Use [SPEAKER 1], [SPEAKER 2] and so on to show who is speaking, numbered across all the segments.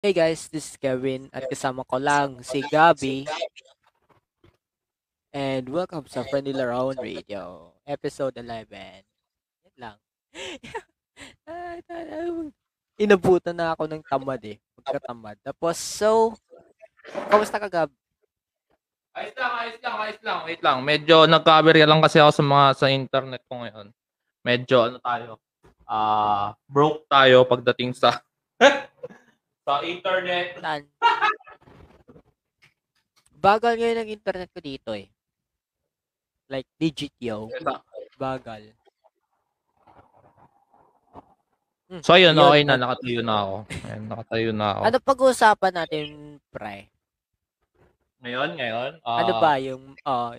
[SPEAKER 1] Hey guys, this is Kevin at kasama ko lang si Gabi. And welcome sa Friendly Larawan Radio, episode 11. Yan lang. Inabutan na ako ng tamad eh. Pagkatamad. Tapos, so, kamusta ka Gab?
[SPEAKER 2] Ayos lang, ayos lang, ayos lang. Wait lang. Medyo nagka-aberya lang kasi ako sa mga sa internet ko ngayon. Medyo ano tayo, ah broke tayo pagdating sa sa internet.
[SPEAKER 1] Saan? Bagal ngayon ang internet ko dito eh. Like, legit yo. Bagal. Hmm,
[SPEAKER 2] So ayun,
[SPEAKER 1] yun.
[SPEAKER 2] okay na, nakatayo na ako. Ayun, nakatayo na ako.
[SPEAKER 1] Ano pag-uusapan natin, pre?
[SPEAKER 2] Ngayon, ngayon.
[SPEAKER 1] Ano
[SPEAKER 2] ah,
[SPEAKER 1] ba yung uh,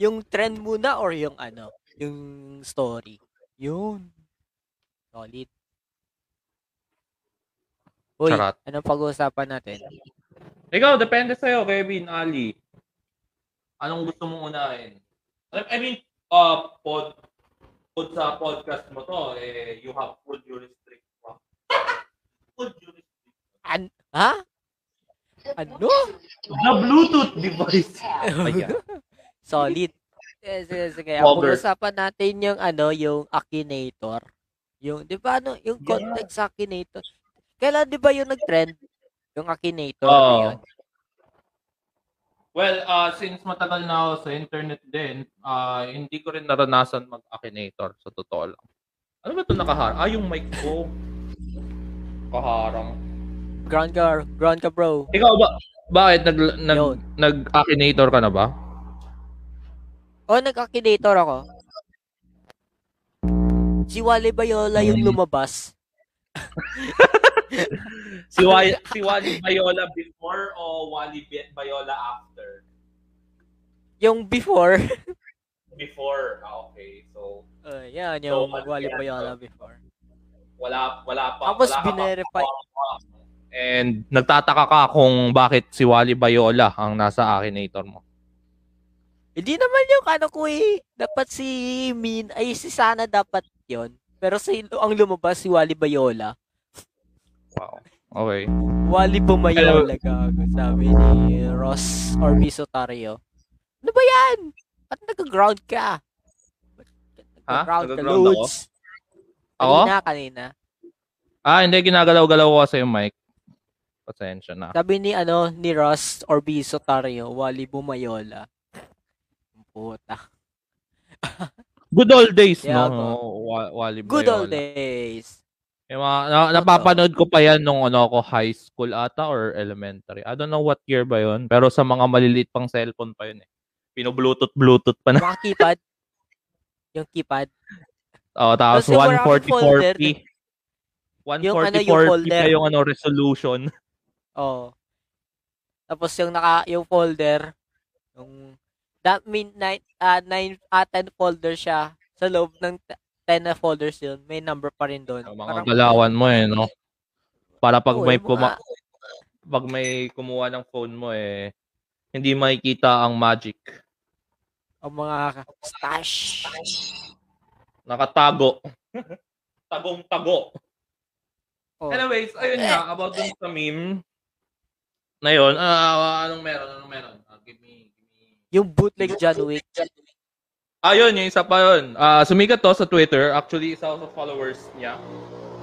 [SPEAKER 1] yung trend muna or yung ano, yung story? Yun. Solid. Uy,
[SPEAKER 2] Charot.
[SPEAKER 1] anong pag-uusapan natin?
[SPEAKER 2] Ikaw, depende sa'yo, Kevin, Ali. Anong gusto mong unahin? I mean, uh, pod, pod sa podcast mo to, eh, you have full jurisdiction. full jurisdiction.
[SPEAKER 1] An ha? Ano?
[SPEAKER 2] The Bluetooth device. Ayan.
[SPEAKER 1] Solid. Yes, yes, sige.
[SPEAKER 2] Cover.
[SPEAKER 1] Pag-uusapan natin yung ano, yung Akinator. Yung, di ba ano, yung
[SPEAKER 2] Yeah.
[SPEAKER 1] context sa Akinator. Kailan di ba yung nag-trend? Yung Akinator
[SPEAKER 2] Oo.
[SPEAKER 1] na yun?
[SPEAKER 2] Well, uh, since matagal na ako sa internet din, uh, hindi ko rin naranasan mag-Akinator sa totoo lang. Ano ba ito nakaharang? Ah, yung mic ko. Kaharang.
[SPEAKER 1] Ground ka, ground ka bro.
[SPEAKER 2] Ikaw ba? Bakit? Nag, nag,
[SPEAKER 1] Yun.
[SPEAKER 2] nag-Akinator ka na ba?
[SPEAKER 1] O, nag-Akinator ako. Si Wally Bayola yung lumabas.
[SPEAKER 2] Si, Wally, si Wally Bayola before o Wally Bayola after?
[SPEAKER 1] Yung before.
[SPEAKER 2] Before. Ah, okay. So,
[SPEAKER 1] Uh, yan,
[SPEAKER 2] So,
[SPEAKER 1] yung
[SPEAKER 2] ano
[SPEAKER 1] Wally
[SPEAKER 2] yan,
[SPEAKER 1] Bayola
[SPEAKER 2] so-
[SPEAKER 1] before.
[SPEAKER 2] wala wala pa.
[SPEAKER 1] Tapos
[SPEAKER 2] wala ka pa-
[SPEAKER 1] binerify.
[SPEAKER 2] And nagtataka ka kung bakit si Wally Bayola ang nasa Akinator mo.
[SPEAKER 1] Hindi naman yung ano ko eh. Dapat si Min, ay si Sana dapat yon Pero si, ang lumabas si Wally Bayola.
[SPEAKER 2] Wow. Okay.
[SPEAKER 1] Wally Bumayola gago. Sabi ni Ross Orbiso Tario. Ano ba yan? Ba't nag-ground ka?
[SPEAKER 2] Ha?
[SPEAKER 1] Nag-ground ka,
[SPEAKER 2] ako?
[SPEAKER 1] Kanina, kanina.
[SPEAKER 2] Ah, hindi ginagalaw-galaw ko kasi yung mic. Pasensya na.
[SPEAKER 1] Sabi ni ano ni Ross Orbiso Tario, Wally Bumayola. Puta.
[SPEAKER 2] Good old days,
[SPEAKER 1] Yeah,
[SPEAKER 2] no? Wa- Wally
[SPEAKER 1] Good
[SPEAKER 2] Bayola.
[SPEAKER 1] old days.
[SPEAKER 2] Yung mga, na- napapanood ko pa yan nung ano ako, high school ata or elementary. I don't know what year ba yun. Pero sa mga maliliit pang cellphone pa yun eh. Pino-bluetooth, bluetooth pa na.
[SPEAKER 1] Mga keypad. yung keypad.
[SPEAKER 2] Oh, tapos
[SPEAKER 1] Tapos yung maraming folder,
[SPEAKER 2] 144p.
[SPEAKER 1] Yung ano,
[SPEAKER 2] 144p
[SPEAKER 1] yung
[SPEAKER 2] pa yung ano, resolution.
[SPEAKER 1] Oh. Tapos yung naka yung folder yung that mean nine ah nine ah 10 folder siya sa loob ng 10 na folders yun may number pa rin doon.
[SPEAKER 2] Mga galawan mo eh, no? Para pag may puma- pag may kumuha ng phone mo eh, hindi makikita ang magic.
[SPEAKER 1] ang mga stash.
[SPEAKER 2] Nakatago. Tagong-tago.
[SPEAKER 1] Oh.
[SPEAKER 2] Anyways, ayun nga, about dun sa meme na yun. ah, anong meron? Anong meron? Ah, give me, give me.
[SPEAKER 1] Yung bootleg John Wick.
[SPEAKER 2] Ah, yun, yung isa pa yun. Ah, sumikat to sa Twitter. Actually, isa ako sa followers niya.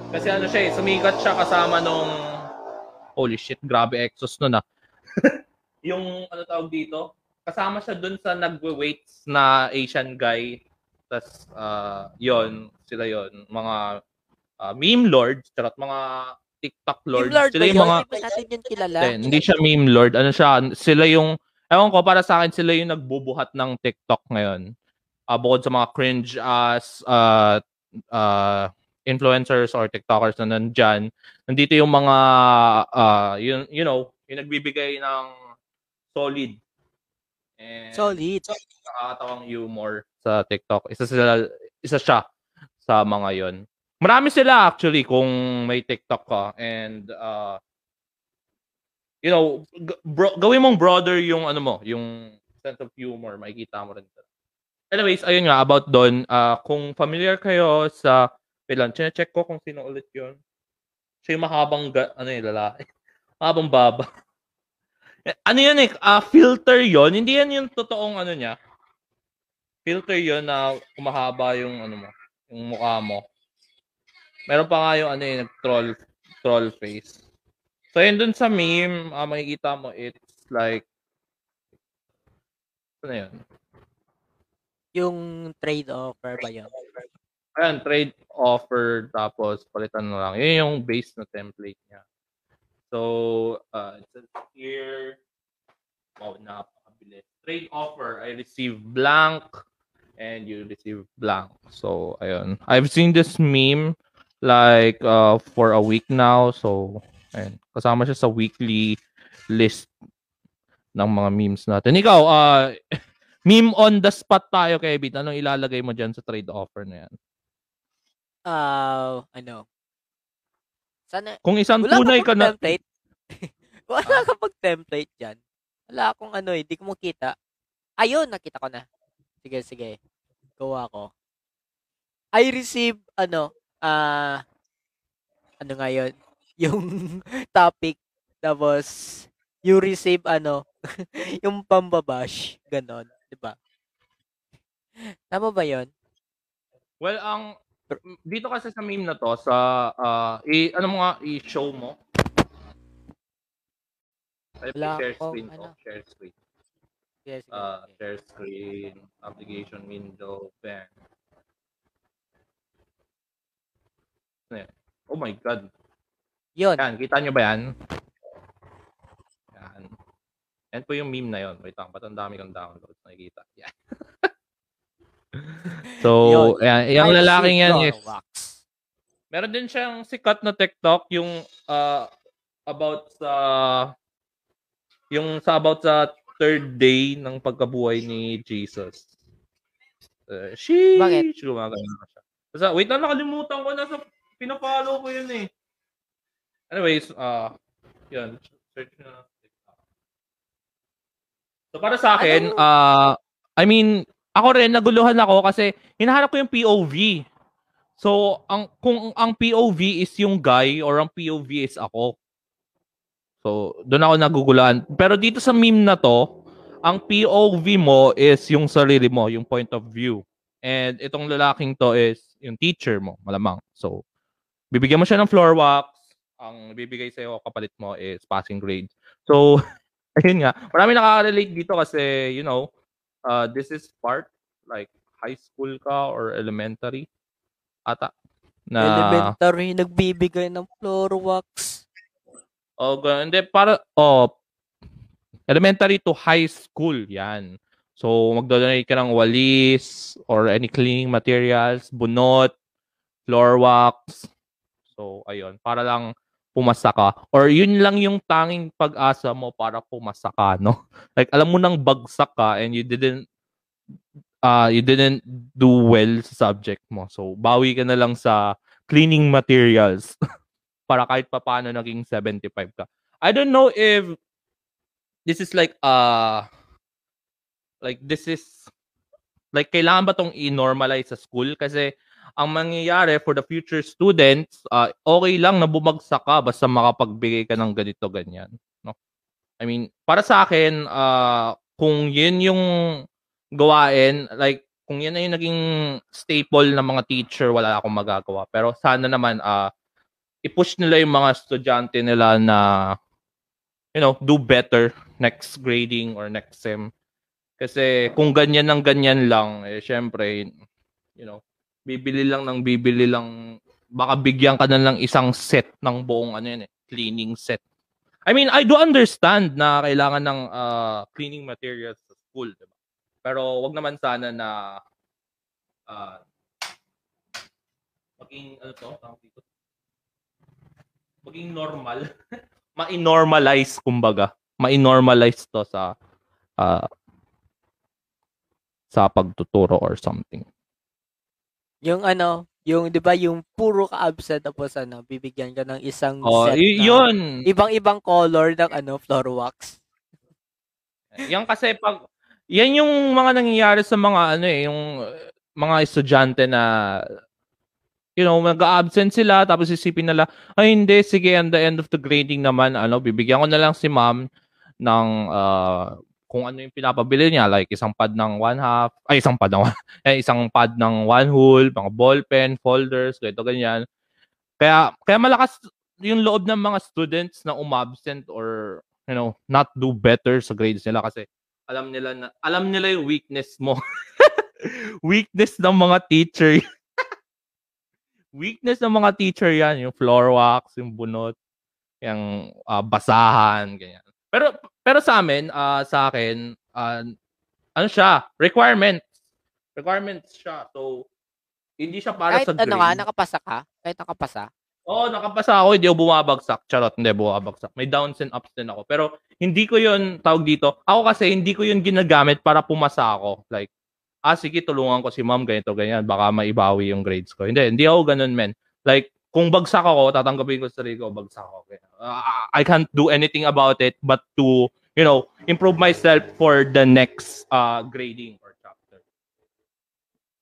[SPEAKER 2] Kasi ano siya eh, sumikat siya kasama nung... Holy shit, grabe exos nun ah. yung ano tawag dito, kasama siya dun sa nagwe-weights na Asian guy. Tapos, ah, yun, sila yun. Mga ah, meme lords, charot, mga TikTok lords.
[SPEAKER 1] Yung Lord
[SPEAKER 2] sila
[SPEAKER 1] ba
[SPEAKER 2] yung
[SPEAKER 1] yun?
[SPEAKER 2] mga...
[SPEAKER 1] Hindi pa natin yun kilala.
[SPEAKER 2] Hindi, hindi siya meme lord. Ano siya, sila yung, ewan ko, para sa akin, sila yung nagbubuhat ng TikTok ngayon. Ah, bukod sa mga cringe as uh, uh, influencers or TikTokers na nandyan, nandito yung mga, uh, yun, you know, yung nagbibigay ng solid. And
[SPEAKER 1] Solid.
[SPEAKER 2] nakakatawang humor sa TikTok. Isa sila, isa siya sa mga yon. Marami sila actually kung may TikTok ka and uh, you know, bro, gawin mong broader yung ano mo, yung sense of humor, makikita mo rin. sila. Anyways, ayun nga about doon, ah, kung familiar kayo sa Wait lang, check ko kung sino ulit yun. Siya yung mahabang, ga- ano yung lalaki. mahabang baba. ano yun eh, ah, filter yon Hindi yan yung totoong ano niya. Filter yon na kumahaba yung ano mo, yung mukha mo. Meron pa nga yung ano yung nag-troll troll face. So yun dun sa meme, ah, makikita mo it's like ano yun?
[SPEAKER 1] Yung trade offer ba yun?
[SPEAKER 2] Ayan, trade offer tapos palitan na lang. Yun yung base na template niya. So, uh, it says here, wow, napakabilis. Trade offer, I receive blank and you receive blank. So, ayun. I've seen this meme like uh, for a week now. So, ayun. Kasama siya sa weekly list ng mga memes natin. Ikaw, uh, meme on the spot tayo, Kevin. Anong ilalagay mo dyan sa trade offer na yan?
[SPEAKER 1] Ah, ano? Sana,
[SPEAKER 2] Kung isang
[SPEAKER 1] wala
[SPEAKER 2] tunay
[SPEAKER 1] ka
[SPEAKER 2] ka na...
[SPEAKER 1] template. wala ka pag template dyan. Wala akong ano eh, di ko makita. Ayun, nakita ko na. Sige, sige. Gawa ko. I receive, ano, ah, ano nga yun? Yung topic, tapos, you receive, ano, yung pambabash, ganon, di ba? Tama ba yun?
[SPEAKER 2] Well, ang dito kasi sa meme na to sa uh, i ano mo nga i-show mo. Ay,
[SPEAKER 1] Wala
[SPEAKER 2] share screen
[SPEAKER 1] ano.
[SPEAKER 2] share screen.
[SPEAKER 1] Yes,
[SPEAKER 2] Uh,
[SPEAKER 1] sige.
[SPEAKER 2] share screen, application window, pen. Ano? Oh my god.
[SPEAKER 1] Yun.
[SPEAKER 2] Yan, kita nyo ba? Yan. Yan po yung meme na yon. Wait lang, ba't ang dami kong downloads nakikita? Yan. so,
[SPEAKER 1] Yun.
[SPEAKER 2] yan, yung lalaking yan is
[SPEAKER 1] wax.
[SPEAKER 2] Meron din siyang sikat na TikTok yung uh, about sa yung sa about sa third day ng pagkabuhay ni Jesus. Uh, sheesh!
[SPEAKER 1] Bakit?
[SPEAKER 2] Gumagano na siya. Basta, wait lang, nakalimutan ko na sa pinapollow ko yun eh. Anyways, uh, yun. Search na. So para sa akin,
[SPEAKER 1] Ano?
[SPEAKER 2] uh, I mean, ako rin naguluhan ako kasi hinahanap ko yung POV. So, ang kung ang POV is yung guy or ang POV is ako. So, doon ako naguguluhan. Pero dito sa meme na to, ang POV mo is yung sarili mo, yung point of view. And itong lalaking to is yung teacher mo, malamang. So, bibigyan mo siya ng floor wax. Ang bibigay sa'yo kapalit mo is passing grade. So, ayun nga. Marami nakaka-relate dito kasi, you know, uh, this is part like high school ka or elementary ata na
[SPEAKER 1] Elementary, nagbibigay ng floor wax.
[SPEAKER 2] oh ganun. hindi para oh elementary to high school yan so magdodonate ka ng walis or any cleaning materials bunot floor wax so ayun para lang pumasa ka or yun lang yung tanging pag-asa mo para pumasa ka no like alam mo nang bagsak ka and you didn't uh, you didn't do well sa subject mo. So, bawi ka na lang sa cleaning materials para kahit papaano naging 75 ka. I don't know if this is like uh like this is like kailangan ba tong i-normalize sa school kasi ang mangyayari for the future students uh, okay lang na bumagsak ka basta makapagbigay ka ng ganito ganyan no I mean para sa akin uh, kung yun yung gawain, like, kung yan yung naging staple ng mga teacher, wala akong magagawa. Pero sana naman, uh, i-push nila yung mga estudyante nila na, you know, do better next grading or next sem. Kasi kung ganyan ng ganyan lang, eh, syempre, you know, bibili lang ng bibili lang, baka bigyan ka na lang isang set ng buong, ano yun eh, cleaning set. I mean, I do understand na kailangan ng uh, cleaning materials sa school, diba? Pero wag naman sana na uh, maging ano to, tawag dito. Maging normal. Ma-normalize kumbaga. Ma-normalize to sa uh, sa pagtuturo or something.
[SPEAKER 1] Yung ano, yung 'di ba yung puro ka absent tapos ano, bibigyan ka ng isang
[SPEAKER 2] Oh,
[SPEAKER 1] set
[SPEAKER 2] y- yun.
[SPEAKER 1] ibang-ibang color ng ano, floor wax.
[SPEAKER 2] Yan kasi pag yan yung mga nangyayari sa mga ano eh, yung mga estudyante na you know, nag-absent sila, tapos isipin nila, ay hindi, sige, at the end of the grading naman, ano, bibigyan ko na lang si ma'am ng uh, kung ano yung pinapabili niya, like isang pad ng one half, ay isang pad ng one, eh, isang pad ng one whole, mga ballpen, folders, ganito, ganyan. Kaya, kaya malakas yung loob ng mga students na umabsent or, you know, not do better sa grades nila kasi alam nila na, alam nila yung weakness mo. weakness ng mga teacher. weakness ng mga teacher yan, yung floor wax, yung bunot, yung uh, basahan, ganyan. Pero pero sa amin, uh, sa akin, uh, ano siya, requirements. Requirements siya. So, hindi siya para
[SPEAKER 1] Kahit
[SPEAKER 2] sa grade.
[SPEAKER 1] ano nga, nakapasa ka? Kahit nakapasa?
[SPEAKER 2] Oo, oh, nakapasa ako, hindi ako bumabagsak. Charot, hindi bumabagsak. May downs and ups din ako. Pero hindi ko yun, tawag dito, ako kasi hindi ko yun ginagamit para pumasa ako. Like, ah, sige, tulungan ko si ma'am, ganito, ganyan. Baka maibawi yung grades ko. Hindi, hindi ako ganun, men. Like, kung bagsak ako, tatanggapin ko sa sarili ko, bagsak ako. Uh, I can't do anything about it but to, you know, improve myself for the next uh, grading or chapter.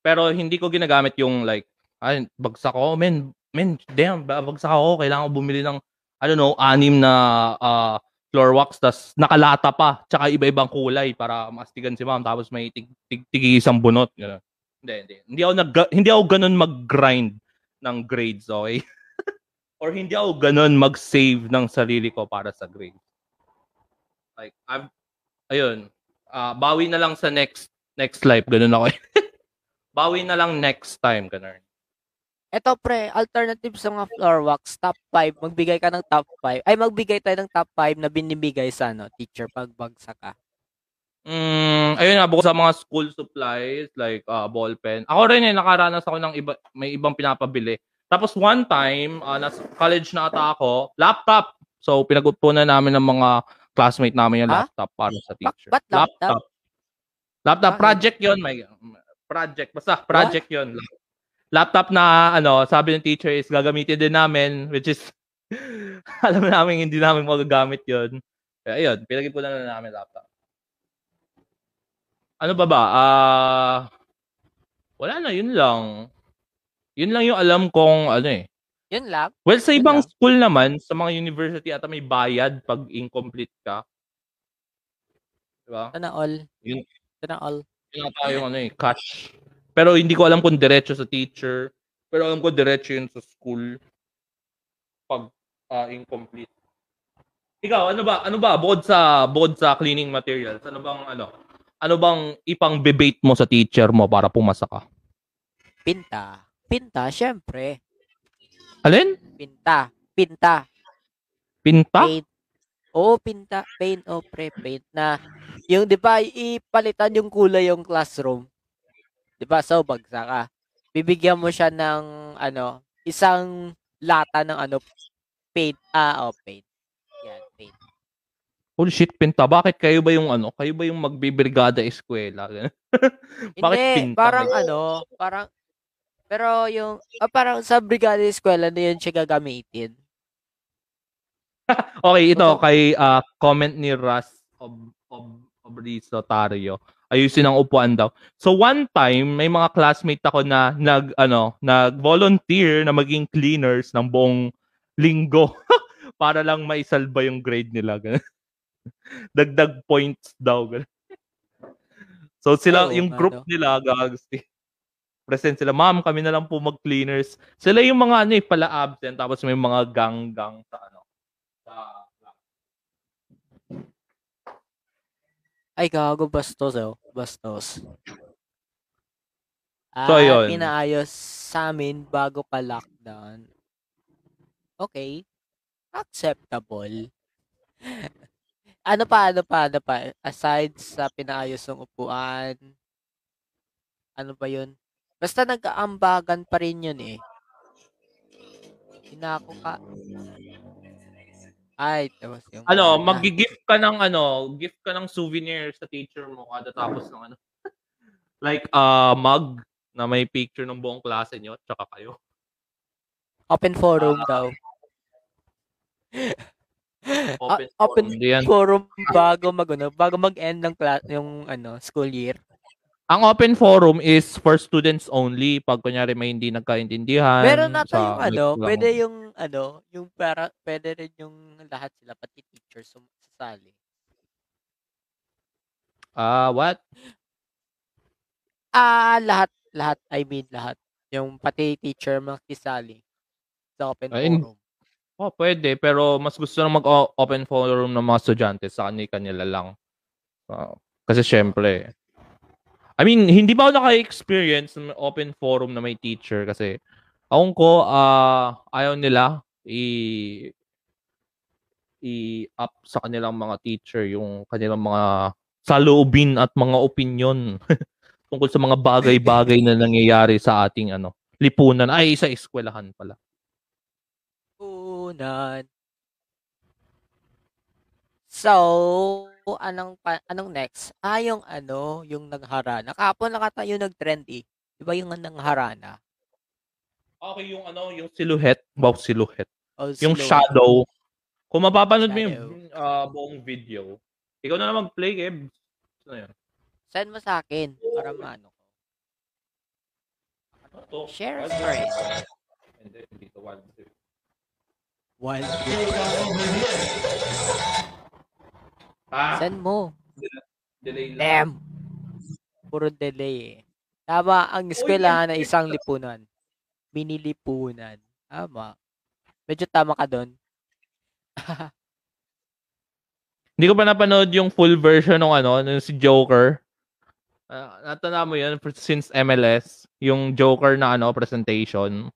[SPEAKER 2] Pero hindi ko ginagamit yung like, ay, bagsak ako, men, men, damn, bagsak ako, kailangan ko bumili ng, I don't know, anim na uh, floor wax, tas nakalata pa, tsaka iba-ibang kulay para mastigan si ma'am, tapos may tig, tig, tig isang bunot. Gano'n. Hindi, hindi. Hindi ako, nag, hindi ako ganun mag-grind ng grades, okay? Or hindi ako ganun mag-save ng sarili ko para sa grades. Like, I've, ayun, uh, bawi na lang sa next next life, ganun ako. bawi na lang next time, ganun.
[SPEAKER 1] Ito pre, alternative sa mga floor wax, top 5, magbigay ka ng top 5. Ay, magbigay tayo ng top 5 na binibigay sa ano, teacher pag bagsak ka.
[SPEAKER 2] Mm, ayun nga, bukod sa mga school supplies, like uh, ball pen. Ako rin eh, nakaranas ako ng iba, may ibang pinapabili. Tapos one time, uh, nasa college na ata ako, laptop. So, pinag-upunan namin ng mga classmate namin yung
[SPEAKER 1] ha?
[SPEAKER 2] laptop para sa teacher.
[SPEAKER 1] Ba't laptop? Laptop,
[SPEAKER 2] laptop project yon may project. Basta, project yon Laptop na, ano, sabi ng teacher is gagamitin din namin, which is, alam namin hindi namin magagamit yon Kaya ayun, pinag-ipunan na namin laptop. Ano ba ba? Ah, uh, wala na, yun lang. Yun lang yung alam kong ano eh.
[SPEAKER 1] Yun lang?
[SPEAKER 2] Well, sa
[SPEAKER 1] yun
[SPEAKER 2] ibang
[SPEAKER 1] lang.
[SPEAKER 2] school naman, sa mga university ata may bayad pag incomplete ka. Diba?
[SPEAKER 1] Sana all.
[SPEAKER 2] Yun,
[SPEAKER 1] Sana all.
[SPEAKER 2] Yun ata yung ano eh, cash. Pero hindi ko alam kung diretso sa teacher. Pero alam ko diretso yun sa school pag uh, incomplete. Ikaw, ano ba? Ano ba bukod sa bukod sa cleaning materials? Ano bang ano? Ano bang ipang debate mo sa teacher mo para pumasa ka?
[SPEAKER 1] Pinta. Pinta, syempre.
[SPEAKER 2] Alin?
[SPEAKER 1] Pinta. Pinta.
[SPEAKER 2] Pinta?
[SPEAKER 1] Paint. Oo, pinta. Paint o pre paint na yung 'di ba ipalitan yung kulay yung classroom. 'Di ba? So bagsa ka. Bibigyan mo siya ng ano, isang lata ng ano paint. Ah, oh, paint.
[SPEAKER 2] Holy shit, pinta. Bakit kayo ba yung ano? Kayo ba yung magbibrigada eskwela?
[SPEAKER 1] Bakit Hindi, pinta? parang ano, parang pero yung ah, parang sa brigada eskwela na yun siya gagamitin.
[SPEAKER 2] okay, ito kay uh, comment ni Ras of of Obriso Tario. Ayusin ang upuan daw. So one time may mga classmate ako na nag ano, nag-volunteer na maging cleaners ng buong linggo para lang maisalba yung grade nila. Dagdag points daw. so sila, oh, yung group ano? nila, gags, present sila, ma'am, kami na lang po mag-cleaners. Sila yung mga ano eh, pala absent, tapos may mga gang-gang sa ano. Sa...
[SPEAKER 1] Ay, gago, bastos oh. Bastos.
[SPEAKER 2] So, ah, yun.
[SPEAKER 1] pinaayos sa amin bago pa lockdown. Okay. Acceptable. Ano pa, ano pa, ano pa? Aside sa pinaayos ng upuan, ano ba yun? Basta nag-aambagan pa rin yun eh. Hinako ka. Ay, tapos yung...
[SPEAKER 2] Ano, mag-gift ka ng ano, gift ka ng souvenir sa teacher mo kada tapos ng ano. like, uh, mug na may picture ng buong klase nyo, tsaka kayo.
[SPEAKER 1] Open forum uh, daw.
[SPEAKER 2] Open,
[SPEAKER 1] uh, open forum, forum bago mag ano, bago mag-end ng class yung ano, school year.
[SPEAKER 2] Ang open forum is for students only. Pag kunyari may hindi nagkaintindihan.
[SPEAKER 1] Meron nata
[SPEAKER 2] sa-
[SPEAKER 1] yung ano,
[SPEAKER 2] may-
[SPEAKER 1] pwede yung ano, yung para pwede rin yung lahat sila pati teachers sum- sasali.
[SPEAKER 2] Ah, what?
[SPEAKER 1] Ah, lahat lahat I mean lahat. Yung pati teacher makisali sa open
[SPEAKER 2] Ay,
[SPEAKER 1] forum.
[SPEAKER 2] Oh, pwede. Pero mas gusto nang mag-open forum ng mga estudyante sa kanila lang. Ah, kasi syempre, I mean, hindi ba ako naka-experience ng open forum na may teacher kasi akong ko, ah, ayaw nila i i-up sa kanilang mga teacher yung kanilang mga saloobin at mga opinion tungkol sa mga bagay-bagay na nangyayari sa ating ano lipunan ay sa eskwelahan pala.
[SPEAKER 1] Unan. So, anong pa, anong next? Ah, yung ano, yung nagharana. Kahapon nakatayo nag-trend eh. Di ba yung nangharana?
[SPEAKER 2] Okay, yung ano, yung silhouette, wow, silhouette.
[SPEAKER 1] O
[SPEAKER 2] Yung
[SPEAKER 1] slow?
[SPEAKER 2] shadow. Kung mapapanood mo yung ah, buong video, ikaw na lang mag-play, Keb. Ano yan?
[SPEAKER 1] Send mo sa akin para maano ko.
[SPEAKER 2] Ano to?
[SPEAKER 1] Share
[SPEAKER 2] Wild
[SPEAKER 1] screen.
[SPEAKER 2] Rift. Hindi, hindi to Wild. Ah,
[SPEAKER 1] Send mo.
[SPEAKER 2] delay lang.
[SPEAKER 1] Damn. Puro delay eh. Tama, ang eskwelahan na isang lipunan. Minilipunan. Tama. Medyo tama ka doon.
[SPEAKER 2] Hindi ko pa napanood yung full version ng ano, ng si Joker. Uh, natanda mo yun since MLS, yung Joker na ano presentation.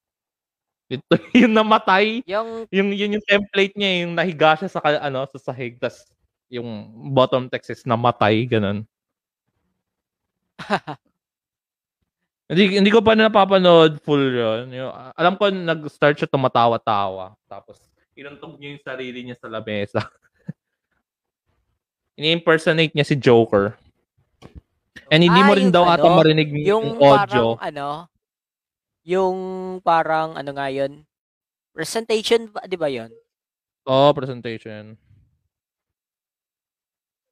[SPEAKER 2] Ito yung namatay,
[SPEAKER 1] Yung,
[SPEAKER 2] yung yun yung template niya, yung nahiga siya sa ano sa sahig tas yung bottom text is namatay ganun. hindi hindi ko pa napapanood full yun. Yung, alam ko nag-start siya tumatawa-tawa tapos inuntog niya yung sarili niya sa lamesa. Ini-impersonate niya si Joker. And hindi mo
[SPEAKER 1] Ah,
[SPEAKER 2] rin
[SPEAKER 1] yung
[SPEAKER 2] daw ata
[SPEAKER 1] ano,
[SPEAKER 2] marinig yung,
[SPEAKER 1] yung
[SPEAKER 2] audio.
[SPEAKER 1] parang ano, yung parang ano nga yun, presentation, ba- di ba yun?
[SPEAKER 2] Oo, presentation.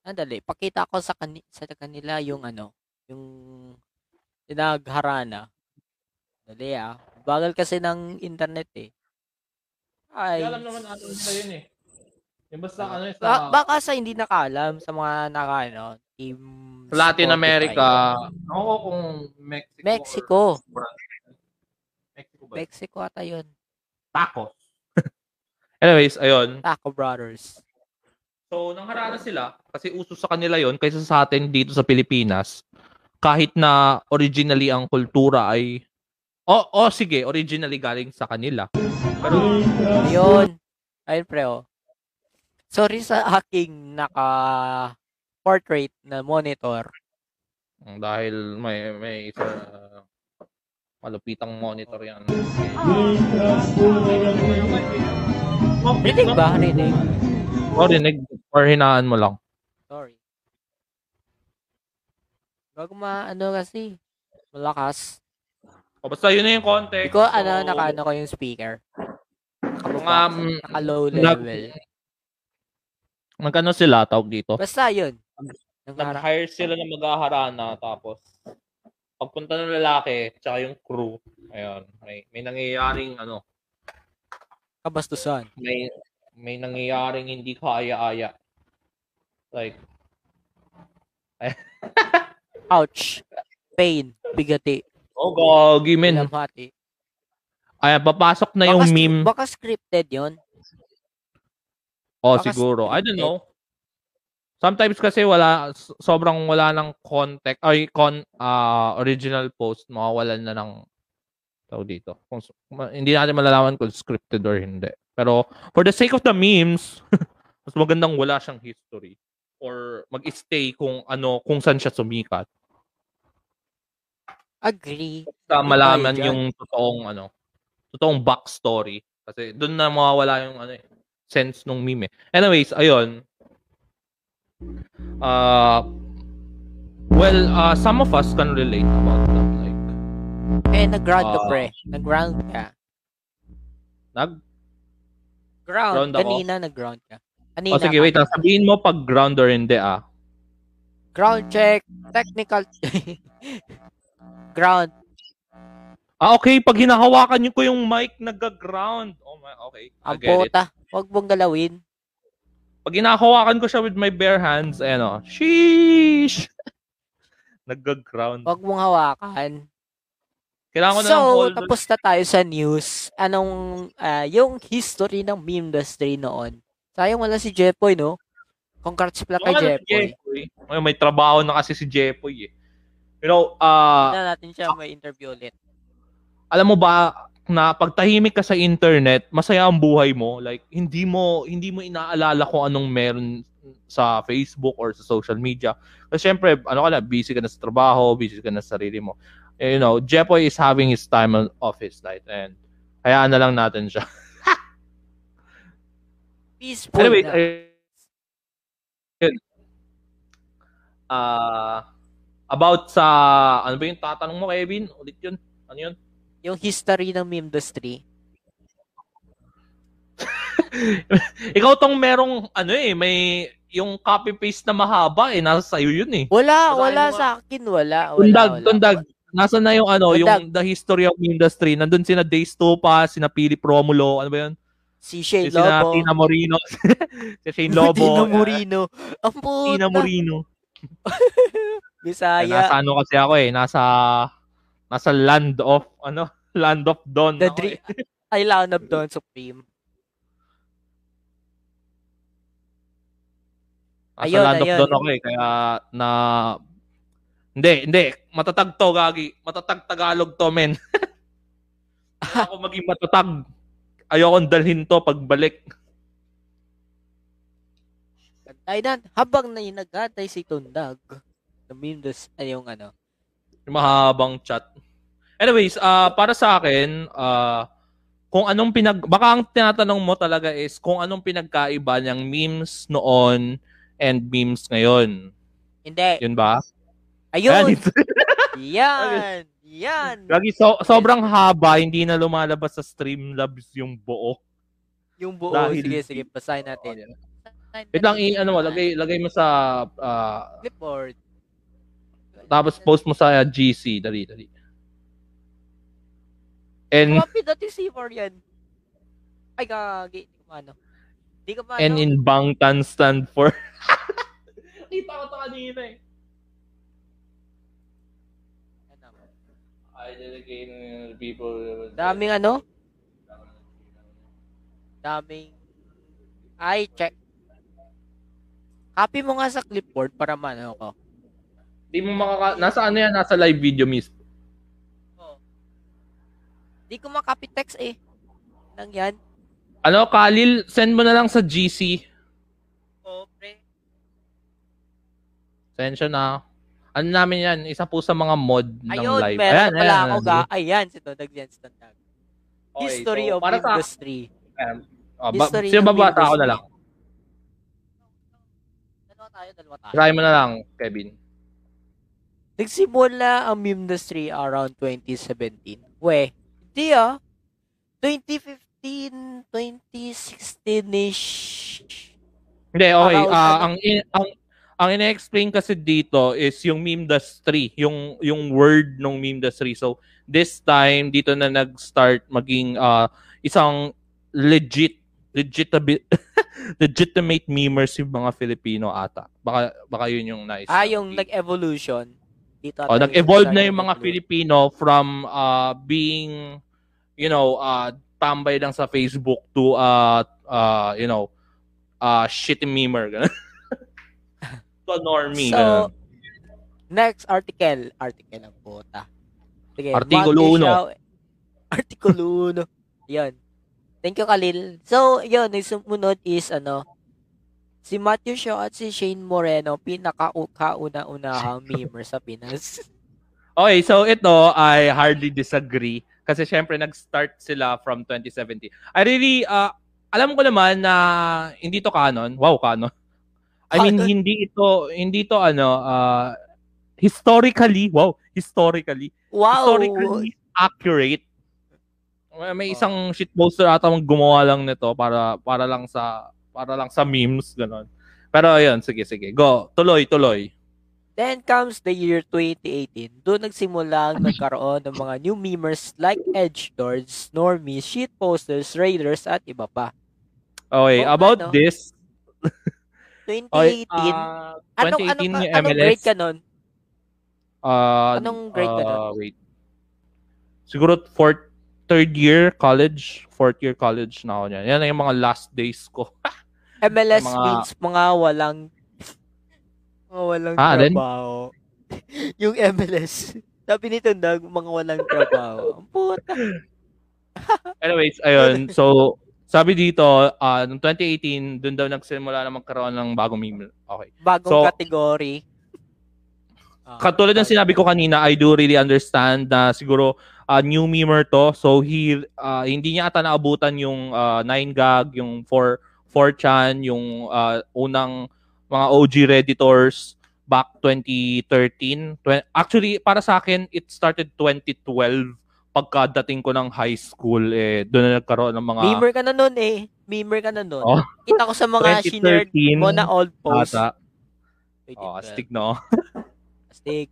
[SPEAKER 1] Andali, pakita ko sa, kani- sa kanila yung ano, yung tinagharana. Dali ah. Bagal kasi ng internet eh. Ay.
[SPEAKER 2] Kaya alam naman ano nila yun eh. Yung basta ano sa,
[SPEAKER 1] Ba- baka sa hindi nakaalam sa mga naka ano, team
[SPEAKER 2] sa Latin
[SPEAKER 1] Spotify.
[SPEAKER 2] America. Ako kung Mexico.
[SPEAKER 1] Mexico.
[SPEAKER 2] or- Mexico ba?
[SPEAKER 1] Mexico ata yun.
[SPEAKER 2] Tacos. Anyways, ayun.
[SPEAKER 1] Taco Brothers.
[SPEAKER 2] So, nangharana sila kasi uso sa kanila yon kaysa sa atin dito sa Pilipinas. Kahit na originally ang kultura ay o oh, sige, originally galing sa kanila. Pero
[SPEAKER 1] Ayun. Ayun pre oh. Sorry sa aking naka portrait na monitor.
[SPEAKER 2] dahil may may isa malupitang monitor yan.
[SPEAKER 1] Rinig ba? Rinig.
[SPEAKER 2] O, rinig or hinaan mo lang.
[SPEAKER 1] Sorry. Bago ma, ano kasi, malakas.
[SPEAKER 2] O, basta yun na yung context.
[SPEAKER 1] Hindi ko, ano,
[SPEAKER 2] So,
[SPEAKER 1] naka-ano ko yung speaker.
[SPEAKER 2] Mga, mm,
[SPEAKER 1] Naka-low
[SPEAKER 2] nag-
[SPEAKER 1] level.
[SPEAKER 2] Magkano sila tawag dito?
[SPEAKER 1] Basta yun.
[SPEAKER 2] Nag-hire sila ng mag-aharana tapos pagpunta ng lalaki tsaka yung crew, ayun, may may nangyayaring ano,
[SPEAKER 1] Kabastusan.
[SPEAKER 2] may may nangyayaring hindi kaaya-aya. Like,
[SPEAKER 1] Ouch. Pain. Bigati.
[SPEAKER 2] oh gogi men.
[SPEAKER 1] Lamhati.
[SPEAKER 2] Ay, papasok na yung
[SPEAKER 1] Baka,
[SPEAKER 2] meme.
[SPEAKER 1] Baka scripted yun.
[SPEAKER 2] Oh,
[SPEAKER 1] baka
[SPEAKER 2] siguro. I don't know. Sometimes kasi wala sobrang wala ng context ay con ah, original post mawawalan na ng tawag dito. Kung, hindi natin malalaman kung scripted or hindi. Pero for the sake of the memes, mas magandang wala siyang history or mag-stay kung ano kung saan siya sumikat.
[SPEAKER 1] Agree.
[SPEAKER 2] Sa malaman
[SPEAKER 1] dyan.
[SPEAKER 2] yung totoong ano, totoong backstory kasi doon na mawawala yung ano eh, sense nung meme. Anyways, ayun. Uh, well, uh, some of us can relate about that. Like,
[SPEAKER 1] Eh, nag-ground ka,
[SPEAKER 2] Ah.
[SPEAKER 1] pre. Nag-ground ka.
[SPEAKER 2] nag...
[SPEAKER 1] Ground.
[SPEAKER 2] Ground ako?
[SPEAKER 1] Kanina nag-ground ka. Kanina
[SPEAKER 2] O sige,
[SPEAKER 1] ka.
[SPEAKER 2] wait. ah, Sabihin mo pag ground or hindi ah.
[SPEAKER 1] Ground check, technical ground.
[SPEAKER 2] Ah, okay. Pag hinahawakan niyo ko yung mic, nag-ground. Oh, my, okay.
[SPEAKER 1] Ang puta. Huwag mong galawin.
[SPEAKER 2] Pag hinahawakan ko siya with my bare hands, ayan o. Sheesh! Nag-ground.
[SPEAKER 1] Huwag mong hawakan.
[SPEAKER 2] Kailangan ko na ng
[SPEAKER 1] So,
[SPEAKER 2] hold.
[SPEAKER 1] tapos na tayo sa news. Anong, ah, yung history ng meme industry noon. Sayang wala si Jepoy, no? Congrats pala kay
[SPEAKER 2] Wala si
[SPEAKER 1] Jepoy.
[SPEAKER 2] Jepoy. Ay, may trabaho na kasi si Jepoy eh. You know, ah,
[SPEAKER 1] Na natin siya may interview ulit.
[SPEAKER 2] alam mo ba na pag tahimik ka sa internet, masaya ang buhay mo. Like hindi mo hindi mo inaalala kung anong meron sa Facebook or sa social media. Kasi syempre, ano ka na, busy ka na sa trabaho, busy ka na sa sarili mo. Eh, you know, Jepoy is having his time of his life and hayaan na lang natin siya.
[SPEAKER 1] Peaceful
[SPEAKER 2] Anyway,
[SPEAKER 1] na.
[SPEAKER 2] ayun. Ah, about sa ano ba yung tatanong mo, Kevin? Ulit yun. Ano yun?
[SPEAKER 1] Yung history ng meme industry.
[SPEAKER 2] Ikaw tong merong ano eh, may yung copy paste na mahaba eh, nasa sayo yun eh.
[SPEAKER 1] Wala, wala
[SPEAKER 2] nga.
[SPEAKER 1] sa akin. Wala, wala.
[SPEAKER 2] Tundag,
[SPEAKER 1] wala.
[SPEAKER 2] tundag. Nasa na yung ano,
[SPEAKER 1] Tundag.
[SPEAKER 2] yung the history of industry. Nandun sina Days Topa, sina Philip Romulo, ano ba yun?
[SPEAKER 1] Si Shane
[SPEAKER 2] sina
[SPEAKER 1] Lobo.
[SPEAKER 2] Tina Morino, si Shane Lobo.
[SPEAKER 1] Tina Morino. Ang puta.
[SPEAKER 2] Tina Morino.
[SPEAKER 1] Bisaya.
[SPEAKER 2] Nasa ano kasi ako eh, nasa nasa land of ano, land of dawn.
[SPEAKER 1] The dream.
[SPEAKER 2] eh.
[SPEAKER 1] I Land of Dawn Supreme.
[SPEAKER 2] Nasa
[SPEAKER 1] Ayun,
[SPEAKER 2] land of
[SPEAKER 1] ayun.
[SPEAKER 2] dawn ako eh, kaya na hindi, hindi. Matatag to, Gagi. Matatag Tagalog to, men. Ako maging matatag. Ayokong dalhin to pagbalik.
[SPEAKER 1] Ay na, habang na nagatay si Tundag, the meme industry, ay yung ano,
[SPEAKER 2] Yung mahabang chat. Anyways, ah para sa akin, ah kung anong pinag... Baka ang tinatanong mo talaga is kung anong pinagkaiba ng memes noon and memes ngayon.
[SPEAKER 1] hindi.
[SPEAKER 2] Yun ba?
[SPEAKER 1] Ayun!
[SPEAKER 2] Yan.
[SPEAKER 1] Yan! Yan!
[SPEAKER 2] Lagi so, sobrang haba, hindi na lumalabas sa Streamlabs yung buo.
[SPEAKER 1] Yung buo.
[SPEAKER 2] Dahil-
[SPEAKER 1] Sige, sige. Basahin natin.
[SPEAKER 2] Wait lang, i- ano mo, lagay, lagay mo sa... ah,
[SPEAKER 1] Clipboard.
[SPEAKER 2] Tapos post mo sa GC. Dali, dali. And,
[SPEAKER 1] Copy.c4 yan. Ay, gagi. Maano. Di ko maano.
[SPEAKER 2] and in Bangtan stand for... Kita ko to kanina eh.
[SPEAKER 1] Ano?
[SPEAKER 2] I dedicate uh, people...
[SPEAKER 1] Daming ano? Daming... Ay, check. Copy mo nga sa clipboard para maano ko.
[SPEAKER 2] Di mo makaka... Nasa ano yan? Nasa live video mismo.
[SPEAKER 1] Oh. Di ko makopy text eh. Nang yan.
[SPEAKER 2] Ano, Khalil, send mo na lang sa GC.
[SPEAKER 1] Oh, pre.
[SPEAKER 2] Sensya na. Ano namin yan? Isa po sa mga mod ng
[SPEAKER 1] Ayun,
[SPEAKER 2] live.
[SPEAKER 1] meron
[SPEAKER 2] Ayan,
[SPEAKER 1] pala
[SPEAKER 2] ayan,
[SPEAKER 1] ako ga. Ayan, si Tundag yan, si Tundag.
[SPEAKER 2] Okay,
[SPEAKER 1] History
[SPEAKER 2] so,
[SPEAKER 1] of
[SPEAKER 2] para sa-
[SPEAKER 1] industry.
[SPEAKER 2] Ayan. Oh, ba,
[SPEAKER 1] History
[SPEAKER 2] sino babata ako na lang?
[SPEAKER 1] Dalawa tayo, dalawa tayo.
[SPEAKER 2] Try mo na lang, Kevin.
[SPEAKER 1] Nagsimula ang meme industry around 2017. We, hindi ah. 2015, 2016-ish.
[SPEAKER 2] Hindi, okay.
[SPEAKER 1] Around ano?
[SPEAKER 2] ang, in- ang, ang ina-explain kasi dito is yung meme industry, yung, yung word ng meme industry. So, this time, dito na nag-start maging ah, isang legit, legitimate, legitimate memers yung mga Filipino ata. Baka, baka yun yung nice.
[SPEAKER 1] Ah, yung nag-evolution. Dito
[SPEAKER 2] Oh, nag-evolve na yung mga
[SPEAKER 1] nag-evolve.
[SPEAKER 2] Filipino from uh, being, you know, uh, tambay lang sa Facebook to, uh, uh, you know, uh, shitty memer. To normie. ganun.
[SPEAKER 1] So, next article. Article ang puta. Sige.
[SPEAKER 2] Artikulo
[SPEAKER 1] Monday
[SPEAKER 2] uno.
[SPEAKER 1] Show- Artikulo 1. Yun. Thank you, Khalil. So, yun. Yung sumunod is, ano, si Matthew Shaw at si Shane Moreno, pinaka-kauna-unahang memer sa Pinas.
[SPEAKER 2] Okay, so ito, I hardly disagree. Kasi syempre, nag-start sila from 2017. I really, uh, alam ko naman na hindi to canon. Wow, canon. I mean,
[SPEAKER 1] Canon?
[SPEAKER 2] hindi ito, hindi to ano, uh, historically, wow, historically,
[SPEAKER 1] Wow!
[SPEAKER 2] historically accurate. May- May
[SPEAKER 1] Oh.
[SPEAKER 2] isang shitposter ata gumawa lang nito para para lang sa para lang sa memes ganon. Pero ayun, sige sige. Go, tuloy, tuloy.
[SPEAKER 1] Then comes the year 2018. Doon nagsimula ang nagkaroon ng mga new memers like Edge Lords, Normies, Shitposters, Raiders, at iba pa.
[SPEAKER 2] Okay,
[SPEAKER 1] Oo,
[SPEAKER 2] about
[SPEAKER 1] ano?
[SPEAKER 2] this,
[SPEAKER 1] 2018,
[SPEAKER 2] okay, ah,
[SPEAKER 1] anong,
[SPEAKER 2] 2018
[SPEAKER 1] anong, anong
[SPEAKER 2] MLS.
[SPEAKER 1] grade ka nun?
[SPEAKER 2] ah,
[SPEAKER 1] Anong grade ka nun?
[SPEAKER 2] ah, wait. Siguro fourth, third year college, fourth year college na ako niyan. Yan na yung mga last days ko.
[SPEAKER 1] MLS
[SPEAKER 2] mga-
[SPEAKER 1] means mga walang mga walang
[SPEAKER 2] Ah,
[SPEAKER 1] trabaho. yung MLS. Sabi nito Dag, mga walang trabaho. Ang puta.
[SPEAKER 2] Anyways, ayun. So, sabi dito, ah noong 2018, doon daw nagsimula na magkaroon ng bagong meme. Okay.
[SPEAKER 1] Bagong
[SPEAKER 2] So-
[SPEAKER 1] category. Ah,
[SPEAKER 2] Katulad ng sinabi ko kanina, I do really understand na siguro ah, new memer to. So he ah, hindi niya ata naabutan yung ah, 9gag, yung 4 4chan, yung ah, unang mga OG redditors back 2013. Twen- Actually, para sa akin, it started 2012 pagkadating ko ng high school eh doon na nagkaroon ng mga
[SPEAKER 1] Memer ka na nun eh. Memer ka na nun.
[SPEAKER 2] Oh.
[SPEAKER 1] Kita ko sa mga
[SPEAKER 2] 2013
[SPEAKER 1] mo na old posts.
[SPEAKER 2] ata.
[SPEAKER 1] 2012.
[SPEAKER 2] Oh, astig no.
[SPEAKER 1] Astig.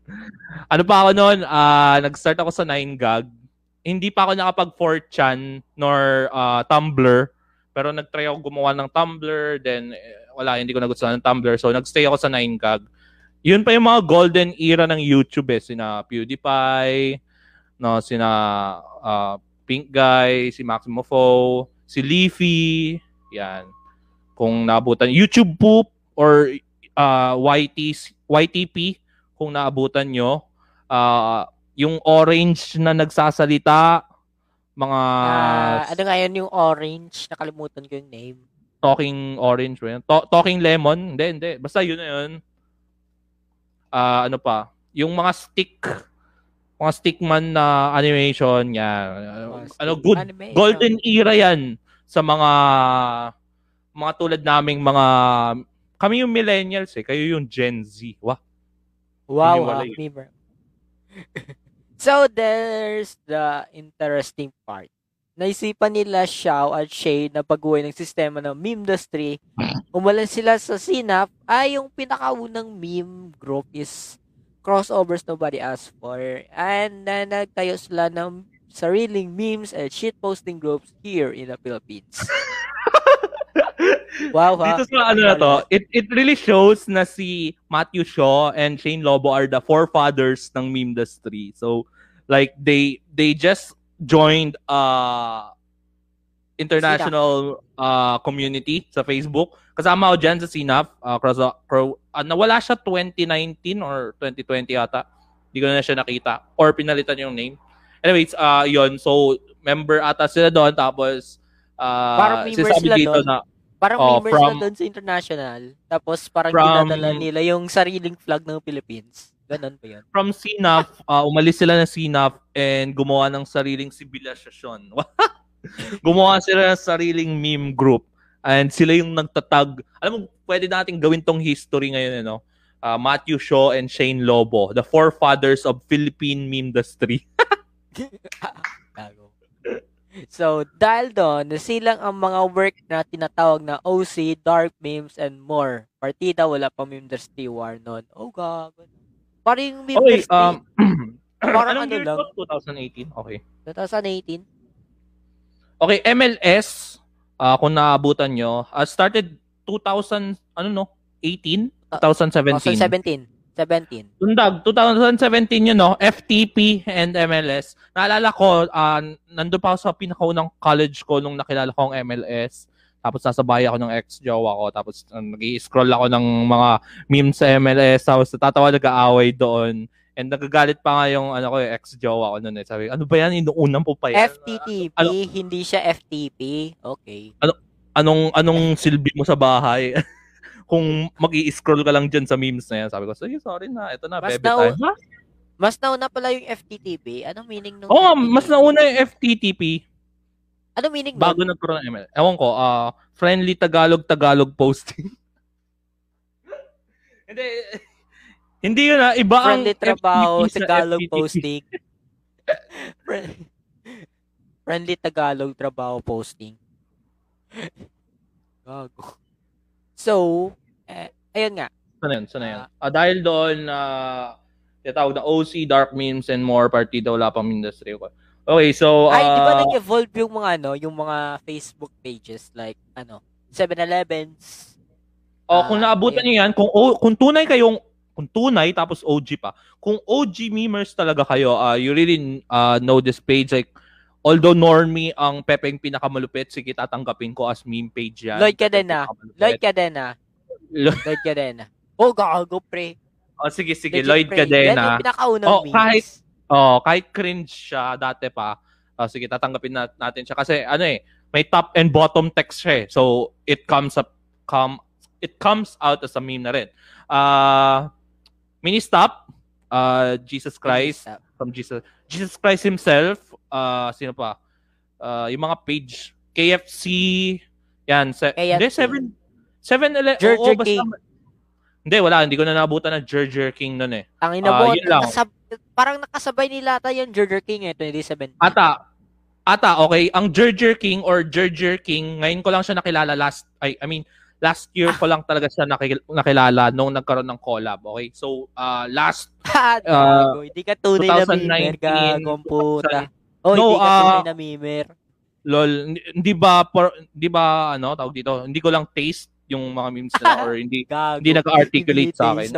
[SPEAKER 2] ano pa ako noon, ah nag-start ako sa 9gag. Hindi pa ako nakapag 4chan nor ah, Tumblr, pero nag-try ako gumawa ng Tumblr, then eh, wala, hindi ko nagustuhan ng Tumblr. So nag-stay ako sa 9gag. Yun pa yung mga golden era ng YouTube eh, sina PewDiePie, no, sina ah, Pink Guy, si Maximo Fo, si Leafy, yan. Kung naabutan, YouTube Poop or ah, YT, YTP, kung naabutan nyo, ah, yung orange na nagsasalita, mga
[SPEAKER 1] Ah, ano nga yun yung orange? Nakalimutan ko yung name.
[SPEAKER 2] talking orange yun? To- talking lemon? Hindi, hindi. Basta yun na yun. Ah, ano pa? Yung mga stick, mga stickman na animation, yan. Ano, good,
[SPEAKER 1] animation.
[SPEAKER 2] golden era yan sa mga mga tulad naming mga kami yung millennials eh, kayo yung Gen Z. Wah.
[SPEAKER 1] Wow,
[SPEAKER 2] Hiniwalay.
[SPEAKER 1] ah, Memer. so, there's the interesting part. Naisipan nila Xiao at Shay na baguhin ng sistema ng meme industry. Umalan sila sa Sinap ay yung pinakaunang meme group is crossovers nobody asked for. And na nagtayo sila ng sariling memes and shitposting groups here in the Philippines. wow, ha?
[SPEAKER 2] Dito sa ano na to, it, it really shows na si Matthew Shaw and Shane Lobo are the forefathers ng meme industry. So, like, they they just joined uh international uh community sa Facebook. Kasama ako dyan sa Sinap. Uh, cross, uh, nawala siya 2019 or 2020 yata. Hindi ko na siya nakita. Or pinalitan yung name. Anyways, uh, yon So, member ata sila doon. Tapos, uh,
[SPEAKER 1] Parang member
[SPEAKER 2] sinasabi
[SPEAKER 1] sila
[SPEAKER 2] dito
[SPEAKER 1] doon.
[SPEAKER 2] na,
[SPEAKER 1] Parang
[SPEAKER 2] Oh,
[SPEAKER 1] members
[SPEAKER 2] from-
[SPEAKER 1] na doon sa international. Tapos parang
[SPEAKER 2] From-
[SPEAKER 1] dinadala nila yung sariling flag ng Philippines. Ganon pa yun.
[SPEAKER 2] from CNAF, uh, umalis sila ng CNAF and gumawa ng sariling sibilisasyon. gumawa sila ng sariling meme group. And sila yung nagtatag. Alam mo, pwede natin gawin tong history ngayon, ano? Uh, Matthew Shaw and Shane Lobo, the forefathers of Philippine meme industry.
[SPEAKER 1] So, dahil doon, nasilang ang mga work na tinatawag na OC, Dark Memes, and more. Partida, wala pa meme industry war noon. Oh, gago. Parang yung meme
[SPEAKER 2] Okay,
[SPEAKER 1] industry,
[SPEAKER 2] um,
[SPEAKER 1] Parang
[SPEAKER 2] anong
[SPEAKER 1] ano
[SPEAKER 2] year
[SPEAKER 1] lang?
[SPEAKER 2] to? 2018? Okay.
[SPEAKER 1] 2018.
[SPEAKER 2] Okay, MLS, uh, kung naabutan nyo, uh, started 2000, ano no? 18? 2017.
[SPEAKER 1] 2017. 17.
[SPEAKER 2] Tundag, 2017 yun, no? FTP and MLS. Naalala ko, uh, nandun pa ako sa pinakaunang college ko nung nakilala ko ang MLS. Tapos nasa bahay ako ng ex-jowa ko. Tapos uh, nag-scroll ako ng mga memes sa MLS. Tapos natatawa nag-aaway doon. And nagagalit pa nga yung ano ko, yung ex-jowa ko noon. Eh. Sabi, ano ba yan? Inuunang po pa yan.
[SPEAKER 1] FTTP,
[SPEAKER 2] ano?
[SPEAKER 1] hindi siya FTP. Okay.
[SPEAKER 2] Anong, anong silbi mo sa bahay? Kung mag scroll ka lang dyan sa memes na yan. Sabi ko, sige, sorry na. Ito na,
[SPEAKER 1] Mas
[SPEAKER 2] bebe
[SPEAKER 1] daw-
[SPEAKER 2] time.
[SPEAKER 1] Mas nauna pala yung FTTP. Anong meaning nung
[SPEAKER 2] Oo,
[SPEAKER 1] FTTP?
[SPEAKER 2] mas nauna yung FTTP.
[SPEAKER 1] Anong meaning nun?
[SPEAKER 2] Bago nagkaroon ng ML. Ewan ko, ah friendly Tagalog-Tagalog posting. hindi, hindi yun ah. Iba ang
[SPEAKER 1] Friendly trabaho,
[SPEAKER 2] FTP
[SPEAKER 1] Tagalog
[SPEAKER 2] FTTP.
[SPEAKER 1] posting. Friend- Friendly Tagalog trabaho posting. Gago. So, eh, ayun nga.
[SPEAKER 2] Sana yun, sana yun. Ah, dahil doon, uh, tinatawag na OC, dark memes, and more partida, wala pang industry ko. Okay, so... Uh,
[SPEAKER 1] Ay, di ba nag-evolve yung mga, ano, yung mga Facebook pages, like, ano, 7-Elevens.
[SPEAKER 2] Oh, uh, kung naabutan niyo yan, kung, oh, kung tunay kayong kung tunay tapos OG pa. Kung OG memers talaga kayo, uh, you really uh, know this page like although normie ang Pepe yung pinakamalupit, sige tatanggapin ko as meme page yan.
[SPEAKER 1] Lloyd Cadena. Lloyd Cadena. Lloyd Cadena. Oh, gago pre.
[SPEAKER 2] Oh, sige, sige. Legit, Lloyd pre. Cadena. Yan
[SPEAKER 1] yung pinakaunang
[SPEAKER 2] oh, memes. Kahit, oh, kahit cringe siya dati pa, oh, sige, tatanggapin na, natin siya. Kasi, ano eh, may top and bottom text siya eh. So, it comes up, come, it comes out as a meme na rin. Uh, mini stop uh Jesus Christ. from Jesus. Jesus Christ himself uh sino pa? Uh yung mga page. KFC yan se- KFC. hindi 7 7 ele-
[SPEAKER 1] Jerger oh, King.
[SPEAKER 2] hindi wala. Hindi ko na nabutan ng Jerger King noon eh.
[SPEAKER 1] Ang inabot uh, nakasab- parang nakasabay nila ata yung Jerger King eh 2017
[SPEAKER 2] ata. Ata okay. Ang Jerger King or Jerger King ngayon ko lang siya nakilala last I I mean last year ko lang talaga siya nakilala nung nagkaroon ng collab. Okay? So, uh, last
[SPEAKER 1] uh, hindi ka tunay na mimer komputa. Oh, no, hindi ka uh, tunay na mimer.
[SPEAKER 2] Lol, hindi ba por, hindi ba ano, tawag dito, hindi ko lang taste yung mga memes na or hindi Gago, hindi nag-articulate sa akin.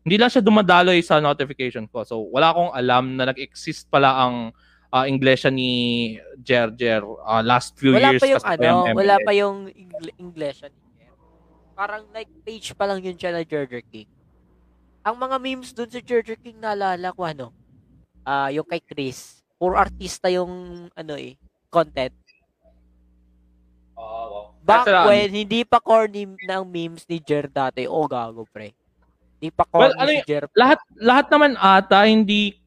[SPEAKER 2] Hindi lang siya dumadaloy sa notification ko. So, wala akong alam na nag-exist pala ang uh, English ni Jer Jer uh, last few
[SPEAKER 1] wala
[SPEAKER 2] years.
[SPEAKER 1] Pa yung, ano, yung wala pa yung English ni Jer. Parang like page pa lang yun siya na Jer King. Ang mga memes dun sa Jer King naalala ko ano, uh, yung kay Chris. Puro artista yung ano eh, content.
[SPEAKER 2] Oh, wow.
[SPEAKER 1] Back That's when, um, hindi pa corny ng memes ni Jer dati. Oh, gago, pre. Hindi pa corny well, ano, si Jer.
[SPEAKER 2] Lahat, lahat naman ata, hindi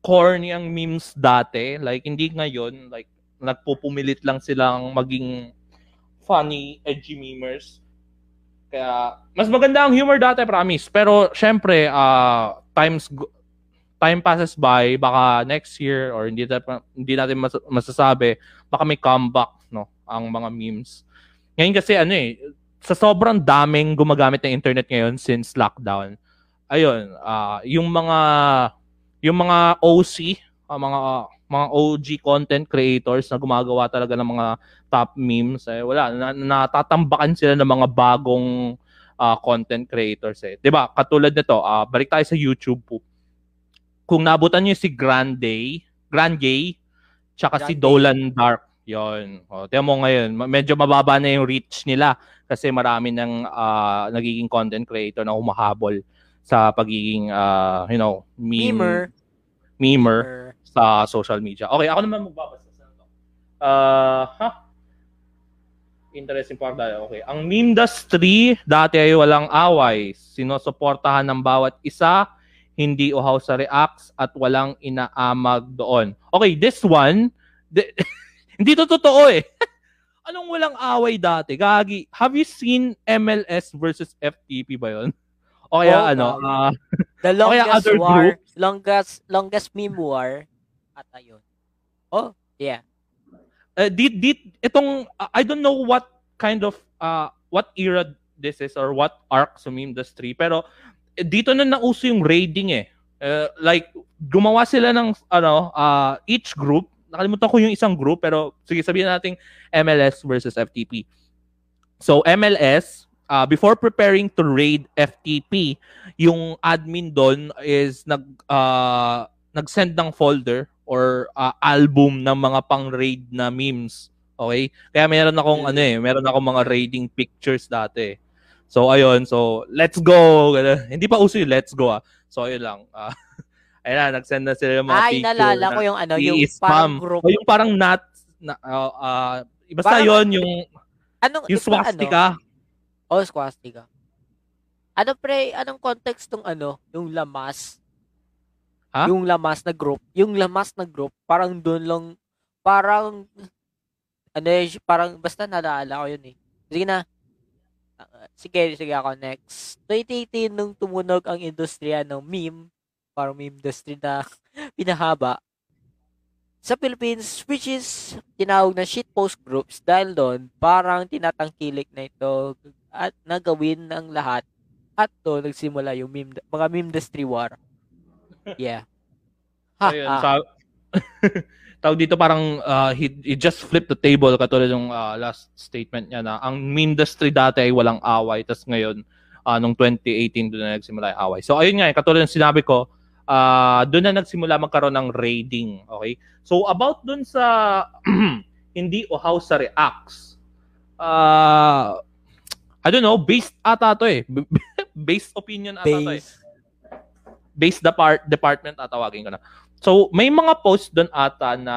[SPEAKER 2] corny ang memes dati. Like, hindi ngayon. Like, nagpupumilit lang silang maging funny, edgy memers. Kaya, mas maganda ang humor dati, promise. Pero, syempre, uh, times, time passes by, baka next year, or hindi, hindi natin mas, masasabi, baka may comeback, no, ang mga memes. Ngayon kasi, ano eh, sa sobrang daming gumagamit ng internet ngayon since lockdown, ayun, uh, yung mga yung mga OC, uh, ah, mga uh, mga OG content creators na gumagawa talaga ng mga top memes, eh, wala, na, natatambakan sila ng mga bagong uh, content creators eh. 'Di ba? Katulad nito, uh, balik tayo sa YouTube po. Kung nabutan niyo si Grande, Grande, tsaka Grande. si Dolan Dark, 'yon. O, tiyan mo ngayon, medyo mababa na yung reach nila kasi marami ng uh, nagiging content creator na humahabol sa pagiging uh, you know, meme, memer. memer sa social media. Okay, ako naman magbabasa sa ito. Uh, ha? Interesting part tayo. Okay. Ang meme industry dati ay walang away. Sinusuportahan ng bawat isa, hindi uhaw sa reacts at walang inaamag doon. Okay, this one, di- hindi to totoo eh. Anong walang away dati? Gagi, have you seen MLS versus FTP ba yon? O kaya oh, ano, uh,
[SPEAKER 1] the longest other war, group, longest longest meme war ata yun. Oh, yeah.
[SPEAKER 2] Uh, did did itong uh, I don't know what kind of uh what era this is or what arc sa meme industry pero eh, dito na nauso yung raiding eh. Uh, like gumawa sila ng ano uh, each group nakalimutan ko yung isang group pero sige sabihin natin MLS versus FTP. So MLS uh, before preparing to raid FTP, yung admin doon is nag uh, nag-send ng folder or uh, album ng mga pang-raid na memes. Okay? Kaya meron akong ano eh, meron akong mga raiding pictures dati. So ayun, so let's go. Hindi pa uso yung let's go ah. So ayun lang. Uh, ayun na, nag-send na sila yung mga
[SPEAKER 1] Ay, picture. Ay, nalala ko yung ano, yung parang group.
[SPEAKER 2] O yung parang not, na, uh, uh, basta parang, yun, yung,
[SPEAKER 1] anong,
[SPEAKER 2] yung swastika. Ano?
[SPEAKER 1] Oh, swastika. Ano pre, anong context tong ano, yung lamas? Ha? Yung lamas na group, yung lamas na group, parang doon lang, parang, ano eh, parang, basta nalaala ko yun eh. Sige na. Sige, sige ako next. 2018 nung tumunog ang industriya ng meme, parang meme industry na pinahaba, sa Philippines, which is tinawag na shitpost groups dahil doon, parang tinatangkilik na ito at nagawin ng lahat At doon nagsimula yung meme, mga meme industry war. Yeah. Ha,
[SPEAKER 2] Ayun,
[SPEAKER 1] ah.
[SPEAKER 2] sa- tawag dito parang uh, he, he just flipped the table katulad ng uh, last statement niya na ang meme industry dati ay walang away tas ngayon uh, nung 2018 doon na nagsimula yung away. So ayun nga, eh, katulad ng sinabi ko, uh, doon na nagsimula magkaroon ng raiding. Okay? So about doon sa hindi o how sa reacts, uh, I don't know, based ata to eh. based opinion ata to eh
[SPEAKER 1] base.
[SPEAKER 2] based depart department tatawagin ko na. So, may mga post doon ata na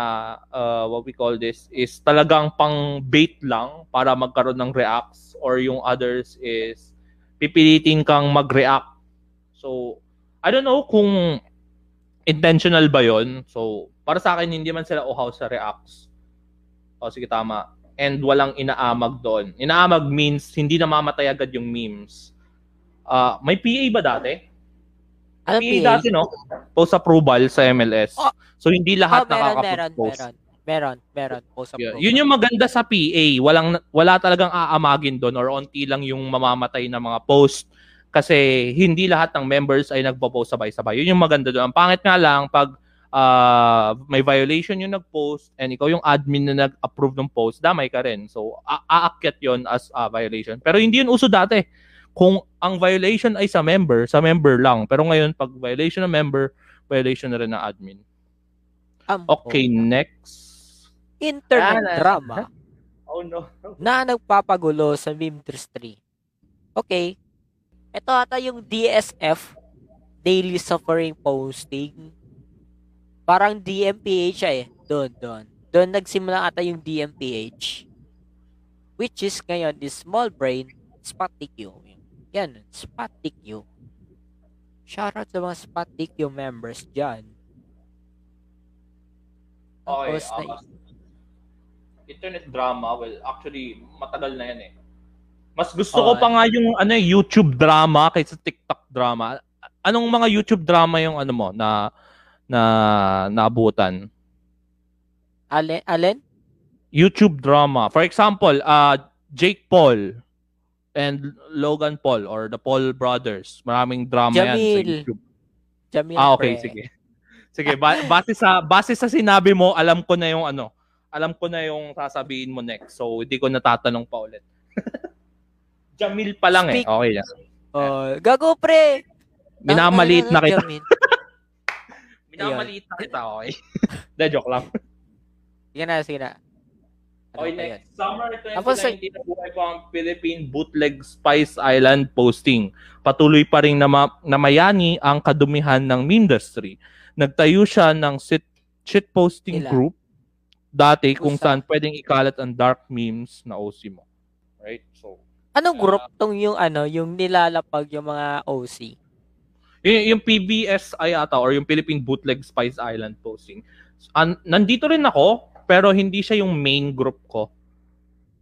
[SPEAKER 2] uh, what we call this is talagang pang bait lang para magkaroon ng reacts or yung others is pipilitin kang mag-react. So, I don't know kung intentional ba yon. So, para sa akin, hindi man sila uhaw sa reacts. O, sige, tama. And walang inaamag doon. Inaamag means hindi namamatay agad yung memes. Ah, may PA ba dati?
[SPEAKER 1] Ano
[SPEAKER 2] PA
[SPEAKER 1] PA?
[SPEAKER 2] dati, no? Post approval sa MLS.
[SPEAKER 1] Oh.
[SPEAKER 2] So, hindi
[SPEAKER 1] Oh,
[SPEAKER 2] lahat
[SPEAKER 1] meron, meron,
[SPEAKER 2] nakakapag-post.
[SPEAKER 1] meron. Meron, meron. Post
[SPEAKER 2] Yeah.
[SPEAKER 1] approval.
[SPEAKER 2] Yun yung maganda sa PA. Walang, wala talagang aamagin doon or onti lang yung mamamatay na mga post kasi hindi lahat ng members ay nagpo-post sabay-sabay. Yun yung maganda doon. Ang pangit nga lang pag ah, may violation yung nag-post and ikaw yung admin na nag-approve ng post, damay ka rin. So, a- aakyat yun as a violation. Pero hindi yun uso dati. Kung ang violation ay sa member, sa member lang. Pero ngayon, pag violation ng member, violation na rin ng admin.
[SPEAKER 1] Um,
[SPEAKER 2] Okay, next.
[SPEAKER 1] Internet
[SPEAKER 2] Ah,
[SPEAKER 1] drama
[SPEAKER 2] Oh no.
[SPEAKER 1] na nagpapagulo sa meme industry. Okay. Ito ata yung DSF, Daily Suffering Posting. Parang DMPH eh. Doon, doon. Doon nagsimula ata yung DMPH. Which is ngayon is small brain, Spottik U. Yan, Spottik U. Shoutout sa mga Spottik U members dyan.
[SPEAKER 2] Okay,
[SPEAKER 1] Tapos na-
[SPEAKER 2] ah, internet drama, well, actually, matagal na yan eh. Mas gusto ko
[SPEAKER 1] Oo.
[SPEAKER 2] pa nga yung ano, eh, YouTube drama kaysa TikTok drama. Anong mga YouTube drama yung ano mo na na naabutan?
[SPEAKER 1] Alin? Alin?
[SPEAKER 2] YouTube drama. For example, uh, Jake Paul and Logan Paul or the Paul brothers. Maraming drama yan sa
[SPEAKER 1] Jamil.
[SPEAKER 2] YouTube.
[SPEAKER 1] Jamil
[SPEAKER 2] Ah, okay,
[SPEAKER 1] Pre.
[SPEAKER 2] sige. Sige, ba- base sa base sa sinabi mo, alam ko na yung ano, alam ko na yung sasabihin mo next. So, hindi ko natatanong pa ulit. Jamil pa lang
[SPEAKER 1] Speak-
[SPEAKER 2] eh. Okay na.
[SPEAKER 1] Oh, gago pre.
[SPEAKER 2] Minamaliit na kita. Minamaliit na kita, okay? De, joke lang.
[SPEAKER 1] Sige na, sige na. Ano
[SPEAKER 2] Okay,
[SPEAKER 1] pa yun?
[SPEAKER 2] next. Summer
[SPEAKER 1] Tapos,
[SPEAKER 2] 2019 nabuhay po ang Philippine Bootleg Spice Island posting. Patuloy pa rin nama- namayani ang kadumihan ng meme industry. Nagtayo siya ng sit shit posting
[SPEAKER 1] Ila.
[SPEAKER 2] group dati kung
[SPEAKER 1] Usa.
[SPEAKER 2] saan pwedeng ikalat ang dark memes na OC mo. Right? So,
[SPEAKER 1] Anong
[SPEAKER 2] Ah.
[SPEAKER 1] group tong yung ano, yung nilalapag yung mga OC?
[SPEAKER 2] yung, yung PBSI ata or yung Philippine Bootleg Spice Island posting. An- nandito rin ako, pero hindi siya yung main group ko.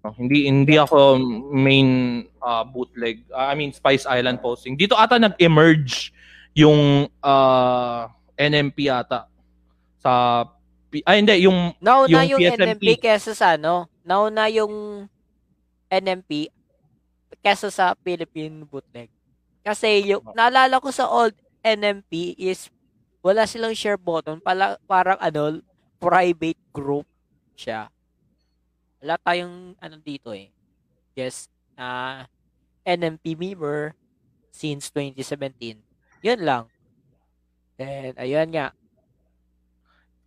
[SPEAKER 2] No, hindi hindi ako main uh, bootleg, uh, I mean Spice Island posting. Dito ata nag-emerge yung uh, NMP ata sa ay hindi yung
[SPEAKER 1] Nauna
[SPEAKER 2] Yung
[SPEAKER 1] yung,
[SPEAKER 2] PSMP.
[SPEAKER 1] NMP kesa sa ano? Nauna yung NMP kesa sa Philippine Bootleg. Kasi yung, naalala ko sa old NMP is wala silang share button. Pala, parang ano, private group siya. Wala tayong ano dito eh. Just na NMP member since 2017. Yun lang. Then, ayun nga.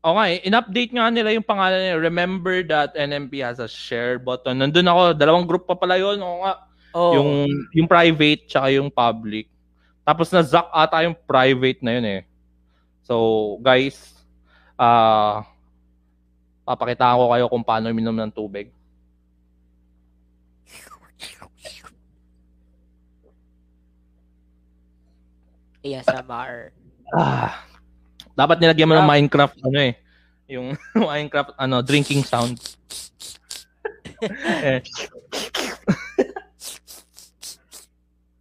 [SPEAKER 2] O nga, eh, in-update nga nila yung pangalan niya. Remember that NMP has a share button. Nandun ako, dalawang group pa pala yun. O nga,
[SPEAKER 1] Oh,
[SPEAKER 2] Yung yung private tsaka yung public. Tapos na zack ata yung private na yun eh. So, guys, ah papakitaan ko kayo kung paano uminom ng tubig.
[SPEAKER 1] Mar.
[SPEAKER 2] Ah, dapat nilagyan mo ng. Minecraft ano eh. Yung Minecraft ano, drinking sound. eh,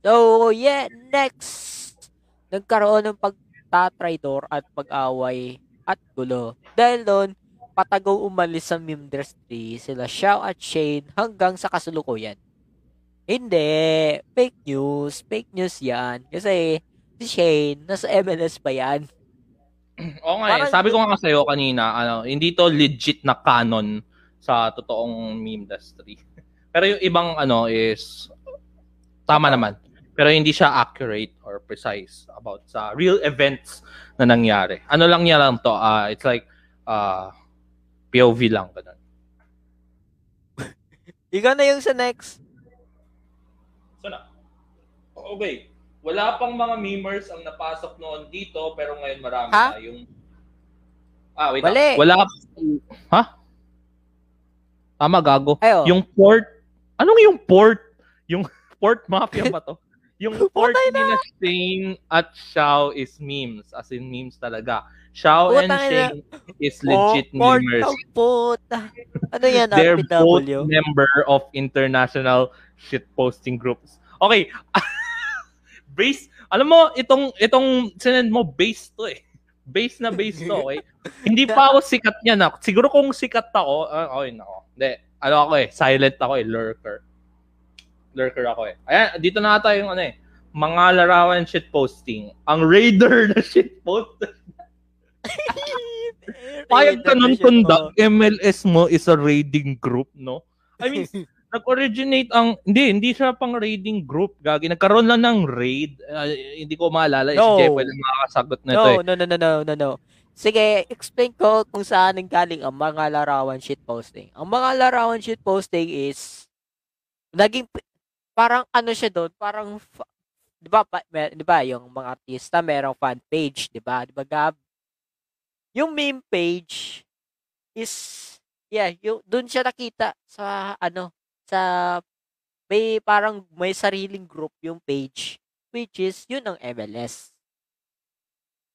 [SPEAKER 1] So, yeah, next. Nagkaroon ng pagtatraidor at pag-away at gulo. Dahil doon, patagaw umalis sa meme industry sila Xiao at Shane hanggang sa kasulukuyan. Hindi. Fake news. Fake news yan. Kasi si Shane, nasa MLS pa yan.
[SPEAKER 2] Oo nga eh. Sabi ko nga sa'yo kanina, ano, hindi to legit na canon sa totoong meme industry. Pero yung ibang ano is tama naman. Pero hindi siya accurate or precise about sa real events na nangyari. Ano lang niya lang to, ah, it's like uh, POV lang ganun.
[SPEAKER 1] Ikaw na yung sa next.
[SPEAKER 2] So na. Okay. Wala pang mga memers ang napasok noon dito pero ngayon marami
[SPEAKER 1] Ha?
[SPEAKER 2] na yung Ah, wait. Lang. Wala Ha? Tama gago.
[SPEAKER 1] Ayo.
[SPEAKER 2] Yung port Anong yung port? Yung port mafia ba to? Yung port
[SPEAKER 1] Putay
[SPEAKER 2] ni na Shane at Xiao is memes. As in memes talaga. Xiao and
[SPEAKER 1] Putay na.
[SPEAKER 2] Shane is legit
[SPEAKER 1] Oh,
[SPEAKER 2] memers.
[SPEAKER 1] puta. Ano yan,
[SPEAKER 2] They're both member of international shit posting groups. Okay. base, alam mo, itong, itong sinend mo, base to eh. Base na base to, okay? Hindi pa ako sikat niya na. Siguro kung sikat ako, uh, okay na ako. Hindi, ano ako eh, silent ako eh, lurker. Lurker ako eh. Ayan, dito na tayo yung ano eh, mga larawan shit posting. Ang raider na shit post. Payag ka nun kung the MLS mo is a raiding group, no? I mean, nag-originate ang hindi hindi siya pang raiding group gagi nagkaroon lang ng raid Ah, hindi ko maalala
[SPEAKER 1] No.
[SPEAKER 2] si Jeff ang makakasagot nito
[SPEAKER 1] No,
[SPEAKER 2] eh
[SPEAKER 1] no, no, no, no, no, no. Sige, explain ko kung saan nanggaling ang mga larawan shit posting. Ang mga larawan shit posting is naging parang ano siya doon, parang 'di ba 'di ba yung mga artista merong fan page, 'di ba? 'Di ba Gab? Yung meme page is yeah, yung doon siya nakita sa ano sa may parang may sariling group yung page which is yun ang MLS.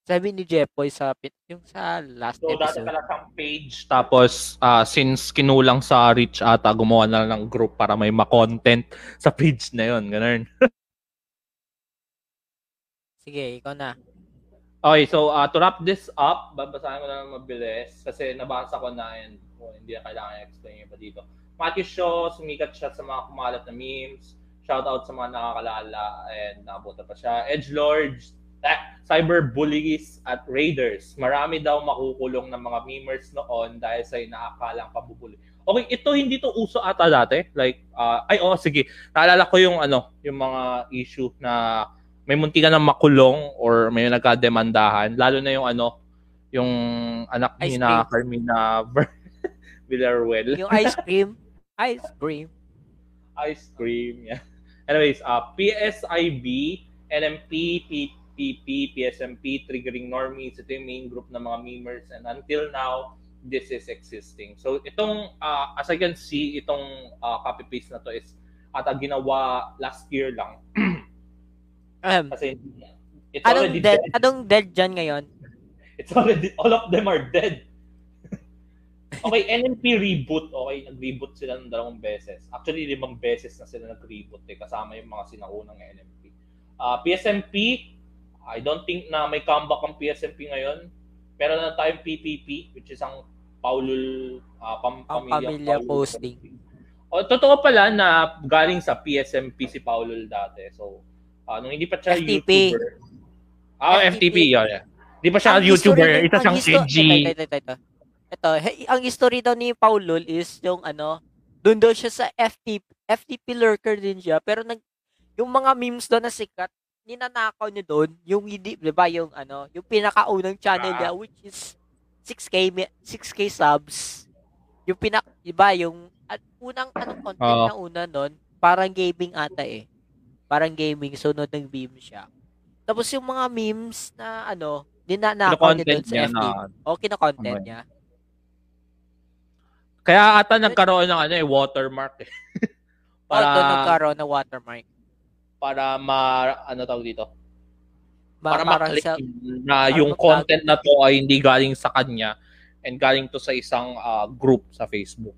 [SPEAKER 1] Sabi ni Jepoy sa pit, yung sa last
[SPEAKER 2] so dati
[SPEAKER 1] episode.
[SPEAKER 2] pala siyang page tapos ah, since kinulang sa reach ata gumawa na lang ng group para may ma-content sa page na yon ganun
[SPEAKER 1] Sige, ikaw na.
[SPEAKER 2] Okay, so uh, to wrap this up, babasahin ko na lang mabilis kasi nabasa ko na and oh, hindi na kailangan i-explain pa dito. Matthew Shaw, sumikat siya sa mga kumalat na memes. Shout out sa mga nakakalala and nabuta pa siya. Edge Lords, eh, cyber bullies at raiders. Marami daw makukulong ng mga memers noon dahil sa inaakalang pabubuli. Okay, ito hindi to uso ata dati. Like, uh, ay oh, sige. Naalala ko yung ano, yung mga issue na may munti ka na makulong or may nagkademandahan. Lalo na yung ano, yung anak ni na Carmina Villarreal.
[SPEAKER 1] Yung ice cream. Ice cream.
[SPEAKER 2] Ice cream, yeah. Anyways, uh, PSIB, NMP, PPP, PSMP, Triggering Normies, ito yung main group ng mga memers and until now, this is existing. So itong, uh, as I can see, itong uh, copy-paste na to is ata ginawa last year lang.
[SPEAKER 1] Um,
[SPEAKER 2] Kasi it's
[SPEAKER 1] anong
[SPEAKER 2] already
[SPEAKER 1] dead,
[SPEAKER 2] dead.
[SPEAKER 1] anong dead dyan ngayon?
[SPEAKER 2] It's already, all of them are dead. okay, NMP reboot. Okay, nag-reboot sila ng dalawang beses. Actually, limang beses na sila nag-reboot eh, kasama yung mga sinaunang NMP. Uh, PSMP, I don't think na may comeback ang PSMP ngayon. Meron na tayong PPP, which is ang Paulul, uh, pam,
[SPEAKER 1] Ang
[SPEAKER 2] pamilya,
[SPEAKER 1] pamilya
[SPEAKER 2] Paulul
[SPEAKER 1] posting.
[SPEAKER 2] O, totoo pala na galing sa PSMP si Paulul dati. So, uh, nung hindi pa siya
[SPEAKER 1] FTP.
[SPEAKER 2] YouTuber. Ah, FTP,
[SPEAKER 1] FTP.
[SPEAKER 2] yeah, yeah. Hindi pa siya
[SPEAKER 1] Ang
[SPEAKER 2] YouTuber.
[SPEAKER 1] ang
[SPEAKER 2] siyang
[SPEAKER 1] histo-
[SPEAKER 2] edgy.
[SPEAKER 1] Ito, ito, ito, ito. Ito, he- ang history daw ni Paulol is yung ano, doon daw siya sa FTP, FTP lurker din siya, pero nag, yung mga memes doon na sikat, ninanakaw niya doon, yung hindi, di ba, yung ano, yung pinakaunang channel
[SPEAKER 2] Ah.
[SPEAKER 1] niya, which is 6K, mi- 6K subs. Yung pinak, di ba, yung, at unang, anong content
[SPEAKER 2] Oo.
[SPEAKER 1] na una nun, parang gaming ata eh. Parang gaming, sunod ng meme siya. Tapos yung mga memes na ano, ninanakaw niya doon sa
[SPEAKER 2] niya
[SPEAKER 1] FTP.
[SPEAKER 2] na-
[SPEAKER 1] O, kino-content
[SPEAKER 2] Okay.
[SPEAKER 1] niya.
[SPEAKER 2] Kaya ata nagkaroon ng ano eh, watermark eh. Para,
[SPEAKER 1] nagkaroon ng watermark.
[SPEAKER 2] Para ma, ano tawag dito? Para
[SPEAKER 1] parang
[SPEAKER 2] maklik
[SPEAKER 1] sa,
[SPEAKER 2] na yung
[SPEAKER 1] mag-
[SPEAKER 2] content na to ay hindi galing sa kanya and galing to sa isang ah, group sa Facebook.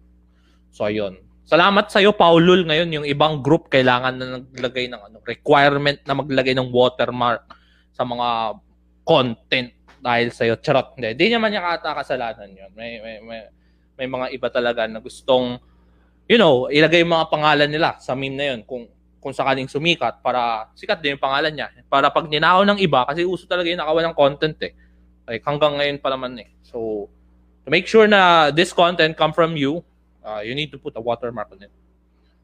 [SPEAKER 2] So, ayun. Salamat sa iyo, Paulul. Ngayon, yung ibang group kailangan na naglagay ng ano, requirement na maglagay ng watermark sa mga content dahil sa iyo. Charot. Hindi. Hindi naman niya kata kasalanan yun. May, may, may, may mga iba talaga na gustong, you know, ilagay yung mga pangalan nila sa meme na yun. Kung kung sakaling sumikat para sikat din yung pangalan niya. Para pag ninakaw ng iba, kasi uso talaga yung nakawan ng content eh. Like hanggang ngayon pa naman eh. So, to make sure na this content come from you, uh, you need to put a watermark on it.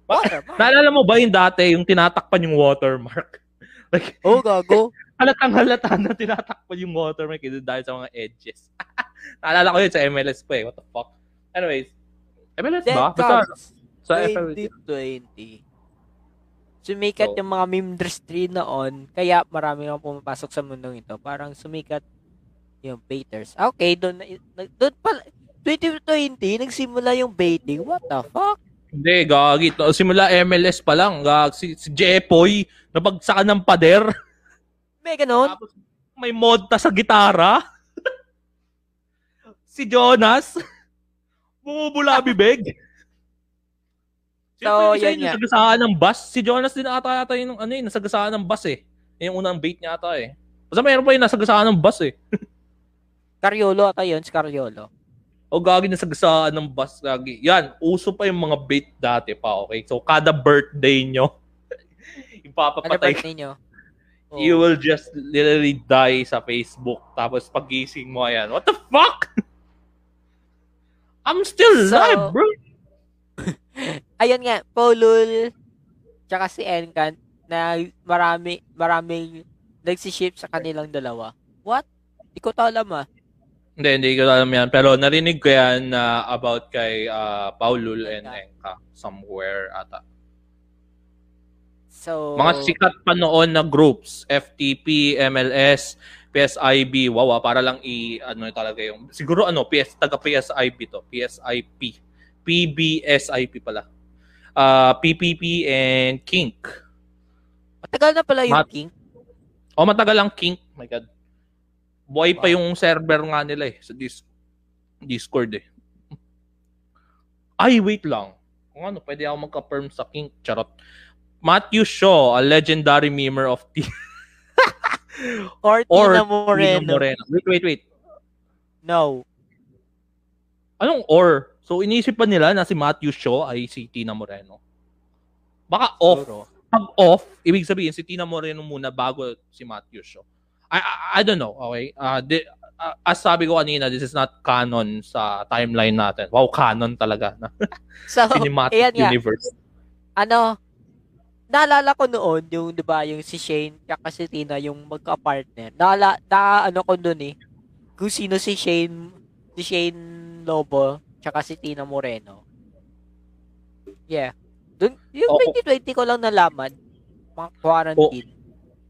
[SPEAKER 1] Watermark.
[SPEAKER 2] Naalala mo ba yung dati, yung tinatakpan yung watermark? like,
[SPEAKER 1] Oh, gago.
[SPEAKER 2] halatang halata na tinatakpan yung watermark eh, dahil sa mga edges. Naalala ko yun sa MLS pa eh. What the fuck? Anyways, MLS ba? Basta sa FLT.
[SPEAKER 1] 2020. Sumikat
[SPEAKER 2] So-
[SPEAKER 1] yung mga meme industry noon, kaya marami nang pumapasok sa mundong ito. Parang sumikat yung baiters. Okay, doon doon pala 2020 nagsimula yung baiting. What the fuck?
[SPEAKER 2] Hindi, gagi. To- Simula MLS pa lang. Gag, si, si Jepoy, nabagsakan ng pader.
[SPEAKER 1] May ganon?
[SPEAKER 2] Tapos may modta sa gitara. si Jonas, bumubula bibig.
[SPEAKER 1] So,
[SPEAKER 2] Siyempre, yung
[SPEAKER 1] nga.
[SPEAKER 2] nasagasaan ng bus. Si Jonas din ata yata yung ano eh, nasagasaan ng bus eh. Yung unang bait niya ata eh. Basta mayroon pa yung nasagasaan ng bus eh.
[SPEAKER 1] Cariolo ata yun, si Cariolo.
[SPEAKER 2] O gagi nasagasaan ng bus. Gagi. Yan, uso pa yung mga bait dati pa, okay? So, kada birthday nyo, ipapapatay
[SPEAKER 1] birthday nyo? Oh.
[SPEAKER 2] you will just literally die sa Facebook. Tapos pagising mo, ayan, what the fuck? I'm still
[SPEAKER 1] So-
[SPEAKER 2] alive, bro.
[SPEAKER 1] Ayun nga, Paulul, tsaka si Encan, na marami, maraming nagsiship sa kanilang dalawa. What? Di ko to alam ah.
[SPEAKER 2] Hindi, hindi ko alam yan. Pero narinig ko yan na about kay uh, Paulul and Enka somewhere ata.
[SPEAKER 1] So,
[SPEAKER 2] Mga sikat pa noon na groups, FTP, MLS, PSIB, wow, ah, para lang i ano talaga yung siguro ano, PS taga PSIB to, PSIP. PBSIP pala. Uh, PPP and Kink.
[SPEAKER 1] matagal na pala yung
[SPEAKER 2] Mat-
[SPEAKER 1] King.
[SPEAKER 2] O matagal ang Kink, my god. Pa
[SPEAKER 1] Wow.
[SPEAKER 2] yung server nga nila eh sa dis- Discord eh. Ay, wait lang. Kung ano, pwede ako magka-perm sa Kink. Charot. Matthew Shaw, a legendary memer of T.
[SPEAKER 1] Or,
[SPEAKER 2] Or
[SPEAKER 1] Tina
[SPEAKER 2] Moreno.
[SPEAKER 1] Moreno.
[SPEAKER 2] Wait, wait, wait.
[SPEAKER 1] No.
[SPEAKER 2] Anong or? So, inisip pa nila na si Matthew Shaw ay si Tina Moreno. Baka off. Pag off, ibig sabihin si Tina Moreno muna bago si Matthew Shaw. I, I, I don't know, okay? Uh, di, uh, as sabi ko kanina, this is not canon sa timeline natin. Wow, canon talaga. Na
[SPEAKER 1] So,
[SPEAKER 2] cinematic
[SPEAKER 1] ayan nga.
[SPEAKER 2] universe.
[SPEAKER 1] ano, naalala ko noon, yung, di ba, yung si Shane, tsaka si Tina, yung magka-partner. Naala, na, ano ko doon eh, kung sino si Shane, si Shane Lobo, tsaka si Tina Moreno. Yeah. Dun, yung
[SPEAKER 2] Oo.
[SPEAKER 1] 2020 ko lang nalaman, mga quarantine.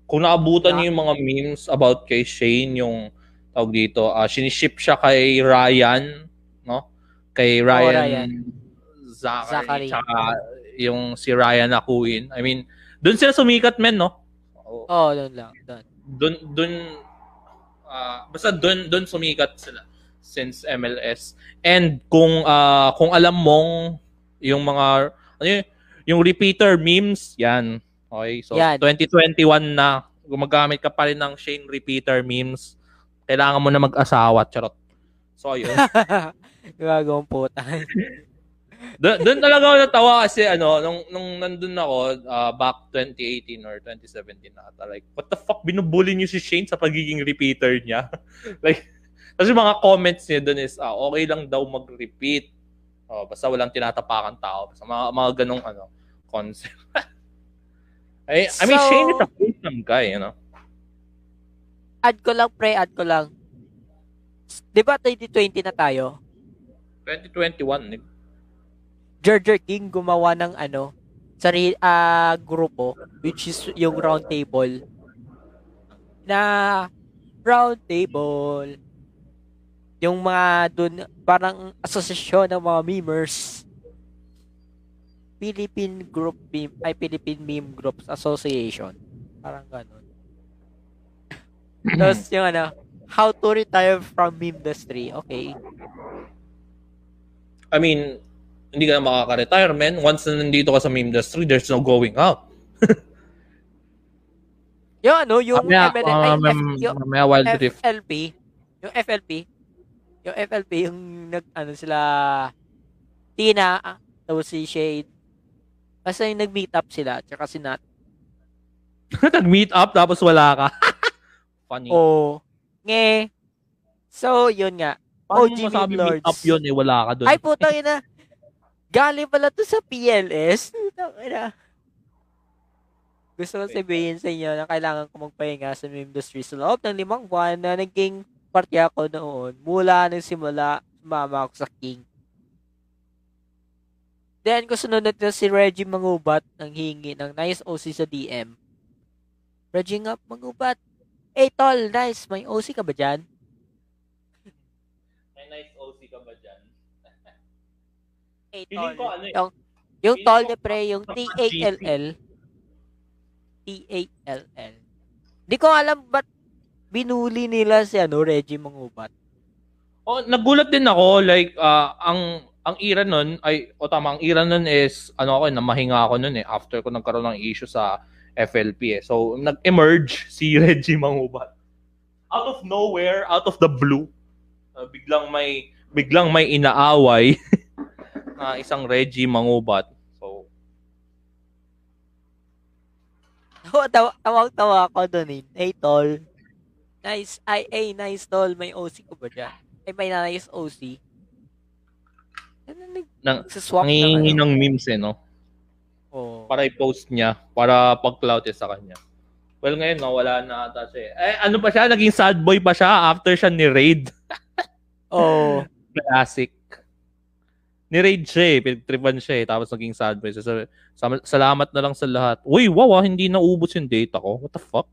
[SPEAKER 2] Kung naabutan niyo yung mga memes about kay Shane, yung tawag dito, uh, siniship siya kay Ryan, no? Kay Ryan,
[SPEAKER 1] Ryan.
[SPEAKER 2] Zachary,
[SPEAKER 1] Zachary.
[SPEAKER 2] tsaka yung si Ryan Akuin. I mean, doon sila sumikat, men, no? Oo.
[SPEAKER 1] Oh, doon lang. Doon.
[SPEAKER 2] Doon, doon, ah, basta doon, doon sumikat sila since MLS. And kung, ah, kung alam mong yung mga, ano yun, yung repeater memes, yan. Okay, so
[SPEAKER 1] Yan.
[SPEAKER 2] 2021 na, gumagamit ka pa rin ng Shane repeater memes, kailangan mo na mag-asawa, charot. So, ayun.
[SPEAKER 1] Gagawang puta.
[SPEAKER 2] doon, doon talaga ako natawa kasi ano, nung, nung nandun ako, ah, back 2018 or 2017 na ata, like, what the fuck, binubully niyo si Shane sa pagiging repeater niya? like, kasi mga comments niya doon is, ah, okay lang daw mag-repeat. Oh, basta walang tinatapakan tao. Basta mga, mga ganong ano, concept. I, I mean, Shane is a wholesome guy, you know?
[SPEAKER 1] add ko lang, pre, add ko lang. Di ba 2020 na tayo?
[SPEAKER 2] 2021, eh.
[SPEAKER 1] George King gumawa ng ano, sari ah grupo which is yung round table na round table yung mga dun parang asosasyon ng mga memers Philippine Group Meme ay Philippine Meme Groups Association parang ganun tapos yung ano how to retire from meme industry okay
[SPEAKER 2] I mean, hindi ka na makaka-retire, man. Once na nandito ka sa meme industry, there's no going out.
[SPEAKER 1] yung ano yung
[SPEAKER 2] Mamaya,
[SPEAKER 1] ay,
[SPEAKER 2] uh,
[SPEAKER 1] F, yung
[SPEAKER 2] mamaya Wild Rift.
[SPEAKER 1] FLP, yung FLP, yung FLP, yung nag, ano sila, Tina, ah, tapos si Shade, Basta yung nag-meet up sila, tsaka si Nat.
[SPEAKER 2] Nag-meet up tapos wala ka. Funny.
[SPEAKER 1] Oo. Nge. So, yun nga.
[SPEAKER 2] Paano
[SPEAKER 1] oh,
[SPEAKER 2] mo
[SPEAKER 1] Jimmy
[SPEAKER 2] masabi meet
[SPEAKER 1] Lords.
[SPEAKER 2] up yun eh, wala ka doon.
[SPEAKER 1] Ay, putang ina. Galing pala to sa PLS. Ina. Gusto ko sabihin sa inyo na kailangan ko magpahinga sa industry sa loob ng limang buwan na naging parte ako noon mula nang simula sumama ako sa King. Then, ko sunod na si Reggie Mangubat ng hingi ng nice OC sa DM. Reggie nga, Mangubat. Hey, tol, nice. May OC ka ba dyan?
[SPEAKER 2] May nice OC ka ba dyan?
[SPEAKER 1] Hey, tol.
[SPEAKER 2] ko ano eh.
[SPEAKER 1] Yung, yung tol na pre, yung T-A-L-L. T-A-L-L. Di ko alam ba't binuli nila si ano, Reggie Mangubat.
[SPEAKER 2] Oh, nagulat din ako like ah, ang ang ira nun ay o tama ang ira nun is ano ako eh, namahinga ako nun eh after ko nagkaroon ng issue sa FLP eh. So nag-emerge si Reggie Mangubat. Out of nowhere, out of the blue, ah, biglang may biglang may inaaway na isang Reggie Mangubat. So
[SPEAKER 1] Tawa- Tawag-tawa ako doon eh. Hey, tol. Nice. Ay, ay, nice, tol. May OC ko ba dyan? Ay, may nice OC. Ano, nag-
[SPEAKER 2] nang
[SPEAKER 1] na
[SPEAKER 2] nangihingi ng memes eh no.
[SPEAKER 1] Oh.
[SPEAKER 2] para i-post niya, para pag-clout sa kanya. Well, ngayon, nawala na ata siya. eh. Eh, ano pa siya? Naging sad boy pa siya after siya ni Raid.
[SPEAKER 1] Oh.
[SPEAKER 2] Classic. Ni Raid siya eh. Pinagtripan siya eh. Tapos naging sad boy. Sa- salamat na lang sa lahat. Uy, wow ah, hindi naubos yung data ko. What the fuck?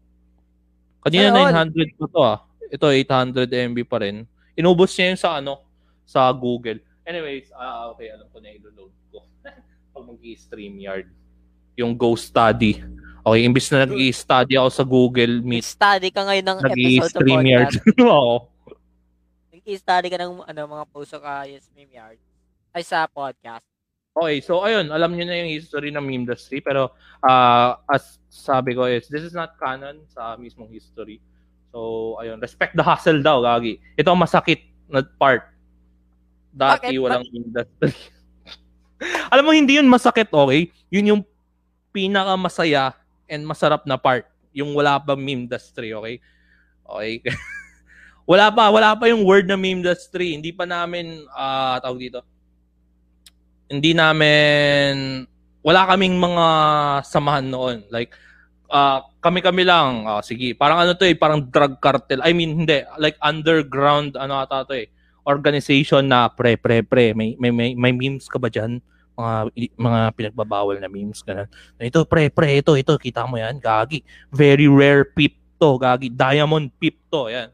[SPEAKER 2] Kanina
[SPEAKER 1] all.
[SPEAKER 2] 900 pa to ah. Ito 800 MB pa rin. Inubos niya yung sa ano, sa Google. Anyways, ah okay, alam ko na i-load ko. Pag mag-i-stream yard. Yung Ghost Study. Okay, imbis na nag-i-study ako sa Google Meet,
[SPEAKER 1] Study ka ngayon ng episode ng podcast.
[SPEAKER 2] Oo.
[SPEAKER 1] Nag-study ka ng ano, mga post ka yes, meme yard. Ay, sa podcast.
[SPEAKER 2] Okay, so ayun, alam niyo na yung history ng meme industry pero ah as sabi ko is this is not canon sa mismong history. So ayun, respect the hustle daw, gagi. Ito ang masakit na part. Dati
[SPEAKER 1] Bakit?
[SPEAKER 2] walang industry. alam mo hindi yun masakit, okay? Yun yung pinaka masaya and masarap na part, yung wala pa meme industry, okay? Okay. wala pa, wala pa yung word na meme industry. Hindi pa namin ah tawag dito hindi namin wala kaming mga samahan noon. Like ah kami-kami lang. Ah, sige, parang ano to eh, parang drug cartel. I mean, hindi, like underground ano ata to eh. Organization na pre pre pre may may may, may memes ka ba diyan? Mga mga pinagbabawal na memes ganun. Ito pre pre ito ito kita mo yan, gagi. Very rare peep to, gagi. Diamond peep to, yan.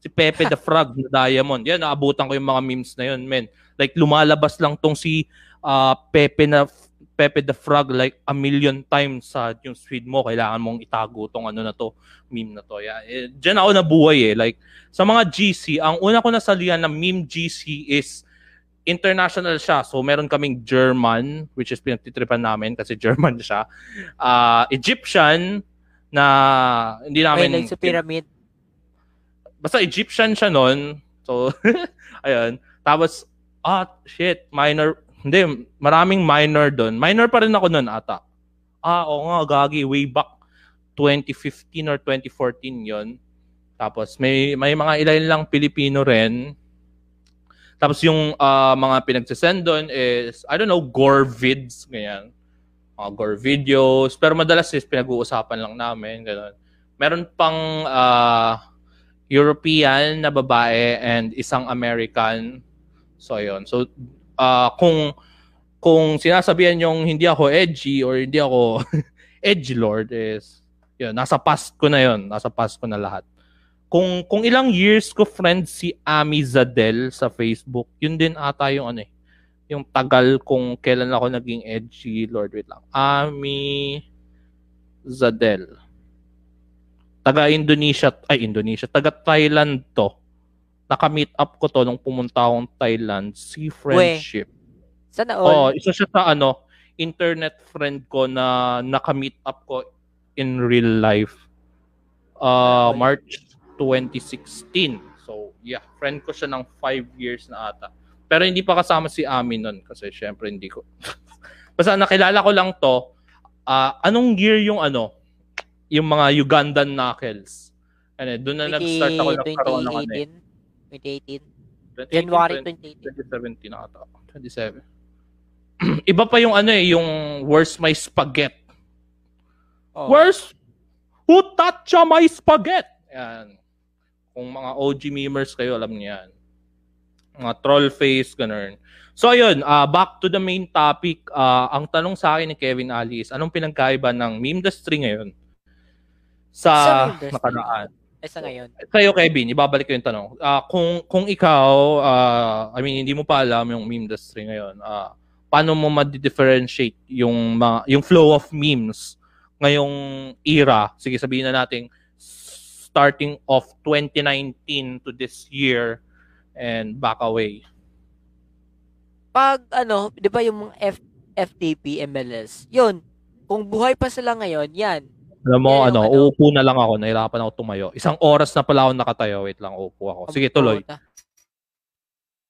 [SPEAKER 2] Si Pepe the Frog na Diamond. Yan, naabutan ko yung mga memes na yun, men. Like, lumalabas lang tong si ah, Pepe na Pepe the Frog like a million times sa yung feed mo. Kailangan mong itago tong ano na to, meme na to. Yeah. Eh, Diyan ako nabuhay eh. Like, sa mga GC, ang una ko nasalihan na meme GC is international siya. So, meron kaming German, which is pinagtitripan namin kasi German siya. Ah, Egyptian, na hindi
[SPEAKER 1] Ay,
[SPEAKER 2] namin
[SPEAKER 1] like sa pyramid.
[SPEAKER 2] basta Egyptian siya noon. So, ayun. Tapos, ah, shit, minor. Hindi, maraming minor doon. Minor pa rin ako noon ata. Ah, oo nga, gagi. Way back 2015 or 2014 yon Tapos, may, may mga ilan lang Pilipino rin. Tapos, yung ah, mga pinagsasend doon is, I don't know, gore vids, ganyan. Mga gore videos. Pero madalas is pinag-uusapan lang namin, ganun. Meron pang ah, European na babae and isang American. So ayun. So ah kung kung sinasabihan yung hindi ako edgy or hindi ako edgy lord is yun, nasa past ko na yun. Nasa past ko na lahat. Kung kung ilang years ko friend si Ami Zadel sa Facebook, yun din ata yung ano eh. Yung tagal kung kailan ako naging edgy lord. Wait lang. Ami Zadel taga Indonesia, ay Indonesia, taga Thailand to. Naka-meet up ko to nung pumunta akong Thailand, si friendship.
[SPEAKER 1] Sana
[SPEAKER 2] Oh,
[SPEAKER 1] all.
[SPEAKER 2] isa siya sa ano, internet friend ko na naka-meet up ko in real life. Uh,
[SPEAKER 1] Sana.
[SPEAKER 2] March 2016. So, yeah, friend ko siya ng 5 years na ata. Pero hindi pa kasama si Ami nun kasi syempre hindi ko. Basta nakilala ko lang to, ah, anong year yung ano, yung mga Ugandan knuckles? Ano, doon na nag-start ako nagkaroon ng ano. eh.
[SPEAKER 1] 2018. 2018.
[SPEAKER 2] 2018,
[SPEAKER 1] January 2018.
[SPEAKER 2] 2017 na ata. 27. Iba pa yung ano eh, yung Where's My Spaghetti?
[SPEAKER 1] Oh.
[SPEAKER 2] Where's Who touched my spaghetti? Yan. Kung mga OG memers kayo, alam niyo yan. Mga troll face, ganun. So ayun, uh, back to the main topic. Uh, ang tanong sa akin ni Kevin Ali is, anong pinagkaiba ng meme industry ngayon sa
[SPEAKER 1] Sa
[SPEAKER 2] nakaraan?
[SPEAKER 1] Eh, sa ngayon.
[SPEAKER 2] Kayo, Kevin, ibabalik ko yung tanong. Ah, kung kung ikaw, ah, I mean, hindi mo pa alam yung meme industry ngayon, ah, paano mo ma-differentiate yung mga, yung flow of memes ngayong era? Sige, sabihin na natin starting of 2019 to this year and back away.
[SPEAKER 1] Pag ano, 'di ba yung mga F, FTP MLS, 'yun. Kung buhay pa sila ngayon, 'yan.
[SPEAKER 2] Alam mo,
[SPEAKER 1] yung
[SPEAKER 2] ano,
[SPEAKER 1] ano.
[SPEAKER 2] uupo na lang ako. Nahirapan ako tumayo. Isang oras na pala ako nakatayo. Wait lang, uupo ako. Sige, tuloy.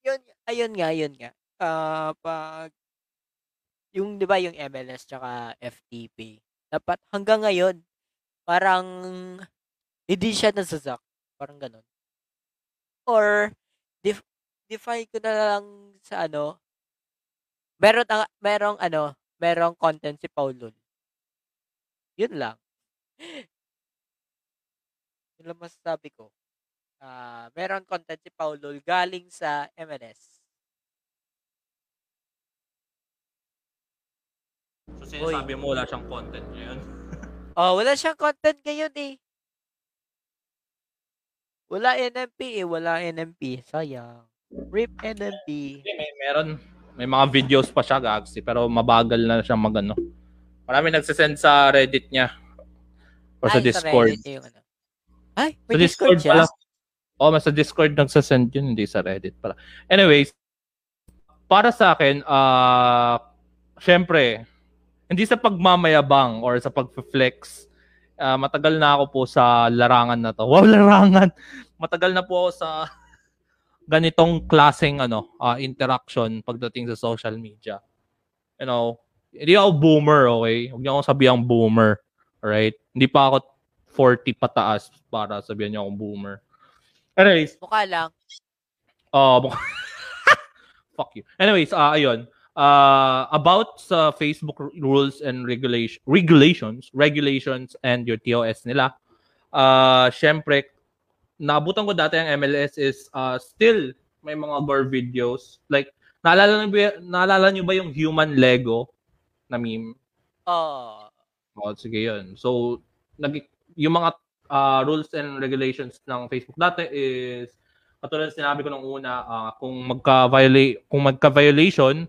[SPEAKER 1] Yun, ayun nga, yun nga. Ah, pag yung 'di ba yung MLS tsaka FTP, dapat hanggang ngayon parang hindi siya nasazak, parang ganun. Or def, defy ko na lang sa ano, meron ang merong ano, merong content si Paulun. Yun lang. Yun lang masasabi ko. Ah, meron content si Paulul galing sa MLS.
[SPEAKER 2] So, sinasabi mo wala siyang content ngayon?
[SPEAKER 1] Oh, wala siyang content ngayon eh. Wala NMP eh, wala NMP. Sayang. RIP NMP.
[SPEAKER 2] Hindi, may meron. May mga videos pa siya, Gagsi, pero mabagal na siya magano. Marami nagsisend sa Reddit niya. O sa
[SPEAKER 1] Ay,
[SPEAKER 2] Discord.
[SPEAKER 1] Reddit yung ano. Ay,
[SPEAKER 2] Sa
[SPEAKER 1] may
[SPEAKER 2] Discord,
[SPEAKER 1] Discord, siya.
[SPEAKER 2] pala. Oh, mas sa Discord nagsasend yun, hindi sa Reddit pala. Anyways, para sa akin, ah, syempre, hindi sa pagmamayabang or sa pag-flex, ah, matagal na ako po sa larangan na to. Wow, larangan! Matagal na po ako sa ganitong klaseng ano, ah, interaction pagdating sa social media. You know, hindi ako boomer, okay? Huwag niyo akong sabihang boomer. Alright? Hindi pa ako 40 pataas para sabihan niyo akong boomer. Anyways,
[SPEAKER 1] Mukha lang.
[SPEAKER 2] uh, fuck you. Anyways, ah ayun. Uh, about sa Facebook rules and regulation regulations, regulations and your TOS nila. Uh, syempre, naabutan ko dati ang MLS is uh, still may mga gore videos. Like, naalala niyo ba, naalala niyo ba yung human Lego na meme?
[SPEAKER 1] Oh.
[SPEAKER 2] Oh, sige yun. So, nag, yung mga uh, rules and regulations ng Facebook dati is katulad sinabi ko nung una, ah, kung magka-violate kung magka-violation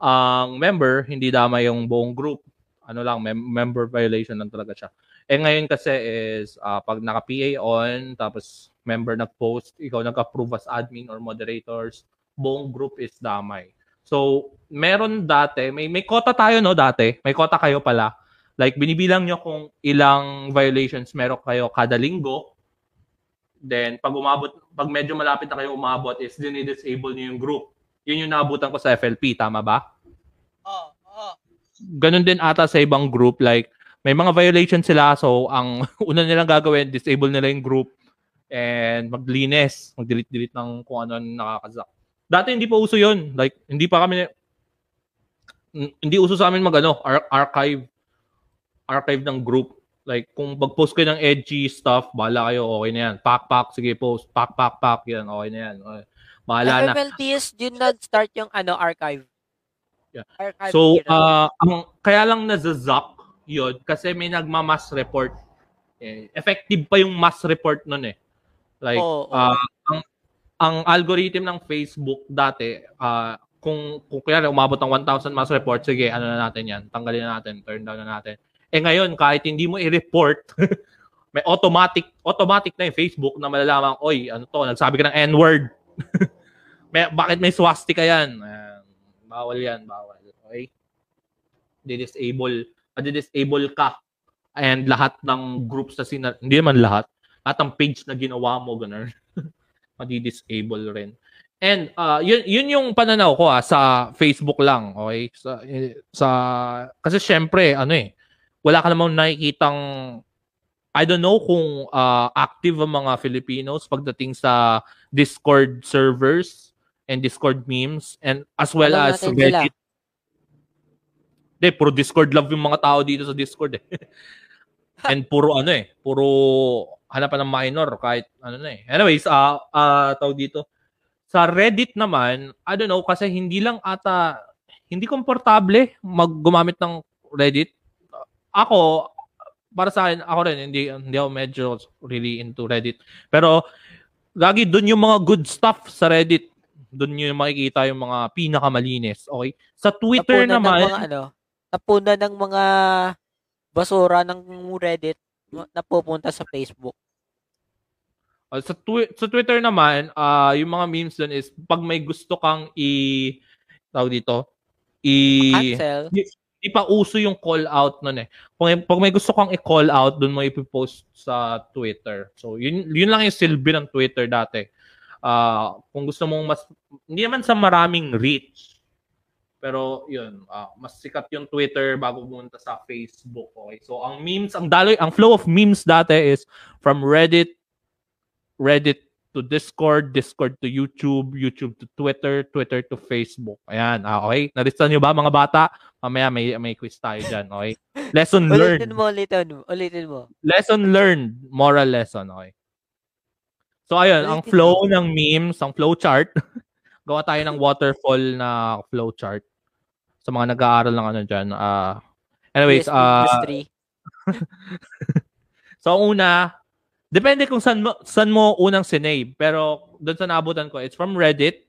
[SPEAKER 2] ang member, hindi dama yung buong group. Ano lang, mem- member violation lang talaga siya. Eh ngayon kasi is ah, pag naka-PA on, tapos member nag-post, ikaw nag-approve as admin or moderators, buong group is damay. So, meron dati, may may quota tayo no dati, may quota kayo pala. Like binibilang nyo kung ilang violations meron kayo kada linggo. Then pag umabot, pag medyo malapit na kayo umabot is dinidisable niyo yung group. Yun yung naabutan ko sa FLP, tama ba?
[SPEAKER 1] Oh, oh.
[SPEAKER 2] Ganun din ata sa ibang group like may mga violations sila so ang una nilang gagawin disable nila yung group and maglinis, mag-delete-delete ng kung ano nakakazak. Dati hindi pa uso yun. Like hindi pa kami hindi uso sa amin mag ano, ar- archive archive ng group. Like kung mag-post kayo ng edgy stuff, bahala kayo, okay na yan. Pack pack, sige post, pack pack pack, yan, okay na yan. Okay. Bahala na.
[SPEAKER 1] FMLTS, yun nag-start yung ano, archive.
[SPEAKER 2] Yeah.
[SPEAKER 1] Archive
[SPEAKER 2] So,
[SPEAKER 1] era.
[SPEAKER 2] uh, ang, kaya lang nazazak yun kasi may nagma-mass report. Eh, effective pa yung mass report nun eh. Like,
[SPEAKER 1] Oo, oo.
[SPEAKER 2] uh, ang, ang algorithm ng Facebook dati, uh, kung, kung kaya umabot ng 1,000 mass report, sige, ano na natin yan, tanggalin na natin, turn down na natin. Eh ngayon, kahit hindi mo i-report, may automatic, automatic na yung Facebook na malalaman, oy, ano to, nagsabi ka ng N-word. may, bakit may swastika yan? Ayan. bawal yan, bawal. Okay? Di-disable, di-disable ka. And lahat ng groups na sina, hindi naman lahat, lahat ng page na ginawa mo, ganun, madi-disable rin. And uh, yun, yun yung pananaw ko ah, sa Facebook lang, okay? Sa, eh, sa, kasi syempre, ano eh, wala ka namang nakikitang, I don't know kung uh, active ang mga Filipinos pagdating sa Discord servers and Discord memes and as well
[SPEAKER 1] Alam
[SPEAKER 2] as
[SPEAKER 1] natin sila.
[SPEAKER 2] Reddit. Hindi, puro Discord love yung mga tao dito sa Discord eh. and puro ano eh, puro hanapan ng minor kahit ano na eh. Anyways, ah uh, tawag dito. Sa Reddit naman, I don't know kasi hindi lang ata hindi komportable mag gumamit ng Reddit. Ako para sa akin, ako rin hindi hindi ako medyo really into Reddit. Pero lagi doon yung mga good stuff sa Reddit. Doon yung makikita yung mga pinakamalinis. Okay? Sa Twitter
[SPEAKER 1] Tapunan
[SPEAKER 2] naman,
[SPEAKER 1] ng mga ano, tapunan ng mga basura ng Reddit napupunta sa Facebook.
[SPEAKER 2] Uh, sa, twi- sa Twitter naman, uh, yung mga memes doon is pag may gusto kang i tawag dito, i
[SPEAKER 1] Cancel.
[SPEAKER 2] Hindi pa uso yung call out noon eh. Pag, pag may gusto kang i-call out, doon mo i-post sa Twitter. So, yun, yun lang yung silbi ng Twitter dati. Uh, kung gusto mong mas, hindi naman sa maraming reach, pero yun, uh, mas sikat yung Twitter bago pumunta sa Facebook. Okay? So, ang memes, ang daloy, ang flow of memes dati is from Reddit Reddit to Discord, Discord to YouTube, YouTube to Twitter, Twitter to Facebook. Ayan, ah, okay? Narista nyo ba mga bata? Mamaya may, may quiz tayo dyan, okay? Lesson learned.
[SPEAKER 1] Ulitin mo, ulitin mo. Ulitin mo.
[SPEAKER 2] Lesson learned. Moral lesson, okay? So, ayun, ang flow ng memes, ang flow chart. Gawa tayo ng waterfall na flow chart. Sa mga nag-aaral ng ano dyan. Uh, anyways, uh, so, una, Depende kung saan mo, saan mo unang sinave. Pero doon sa naabutan ko, it's from Reddit.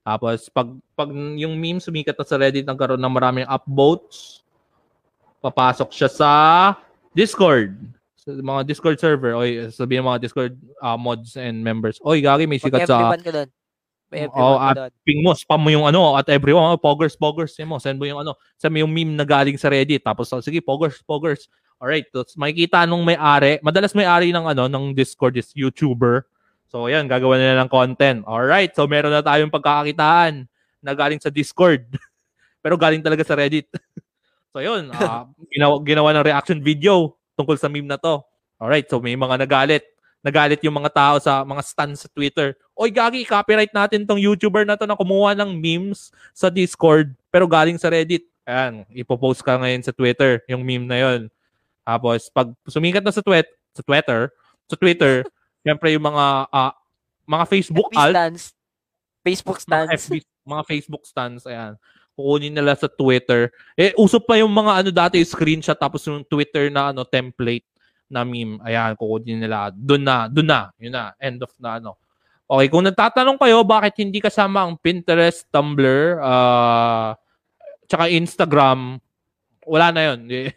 [SPEAKER 2] Tapos, pag, pag yung meme sumikat na sa Reddit, nagkaroon ng maraming upvotes, papasok siya sa Discord. Sa mga Discord server. Oy, sabihin mga Discord uh, mods and members. Oy, gagi, may sikat sa...
[SPEAKER 1] Ka doon. May
[SPEAKER 2] oh, at ping mo, spam mo yung ano, at everyone, oh, poggers, poggers, mo, send mo yung ano, send mo yung meme na galing sa Reddit, tapos, oh, sige, poggers, poggers, Alright, so makikita nung may-ari, madalas may-ari ng ano ng Discord is YouTuber. So ayan, gagawa nila ng content. Alright, so meron na tayong pagkakakitaan na galing sa Discord. Pero galing talaga sa Reddit. so yun, uh, ginawa, ginawa ng reaction video tungkol sa meme na to. Alright, so may mga nagalit. Nagalit yung mga tao sa mga stans sa Twitter. Oy, gagi, copyright natin tong YouTuber na to na kumuha ng memes sa Discord pero galing sa Reddit. Ayan, ipopost ka ngayon sa Twitter yung meme na yon tapos, pag sumikat na sa, tweet, sa Twitter, sa Twitter, syempre yung mga uh, mga Facebook
[SPEAKER 1] FB alt, stands. Facebook stands.
[SPEAKER 2] Mga, FB, mga Facebook stands, ayan. Kukunin nila sa Twitter. Eh, usap pa yung mga ano dati, screenshot, tapos yung Twitter na ano template na meme. Ayan, kukunin nila. Doon na, doon na. Yun na. End of na ano. Okay, kung nagtatanong kayo bakit hindi kasama ang Pinterest, Tumblr, uh, tsaka Instagram, wala na yun.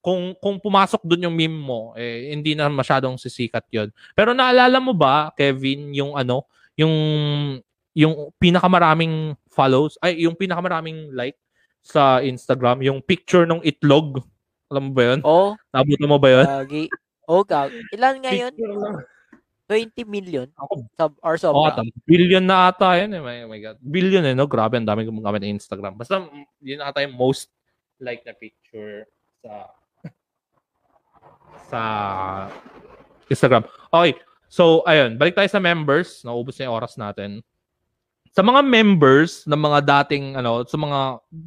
[SPEAKER 2] kung kung pumasok doon yung meme mo, eh hindi na masyadong sisikat 'yon. Pero naalala mo ba, Kevin, yung ano, yung yung pinakamaraming follows, ay yung pinakamaraming like sa Instagram, yung picture ng itlog. Alam mo ba 'yon?
[SPEAKER 1] Oh.
[SPEAKER 2] Nabuto mo ba 'yon?
[SPEAKER 1] Gagi. Oh, gag. Ilan ngayon? 20 million sub or so.
[SPEAKER 2] Oh, billion na ata yan eh. My, my God. Billion eh, no? Grabe, ang dami gumagamit ng Instagram. Basta, yun ata yung most like na picture sa sa Instagram. Okay. So, ayun. Balik tayo sa members. Naubos na yung oras natin. Sa mga members ng mga dating, ano, sa mga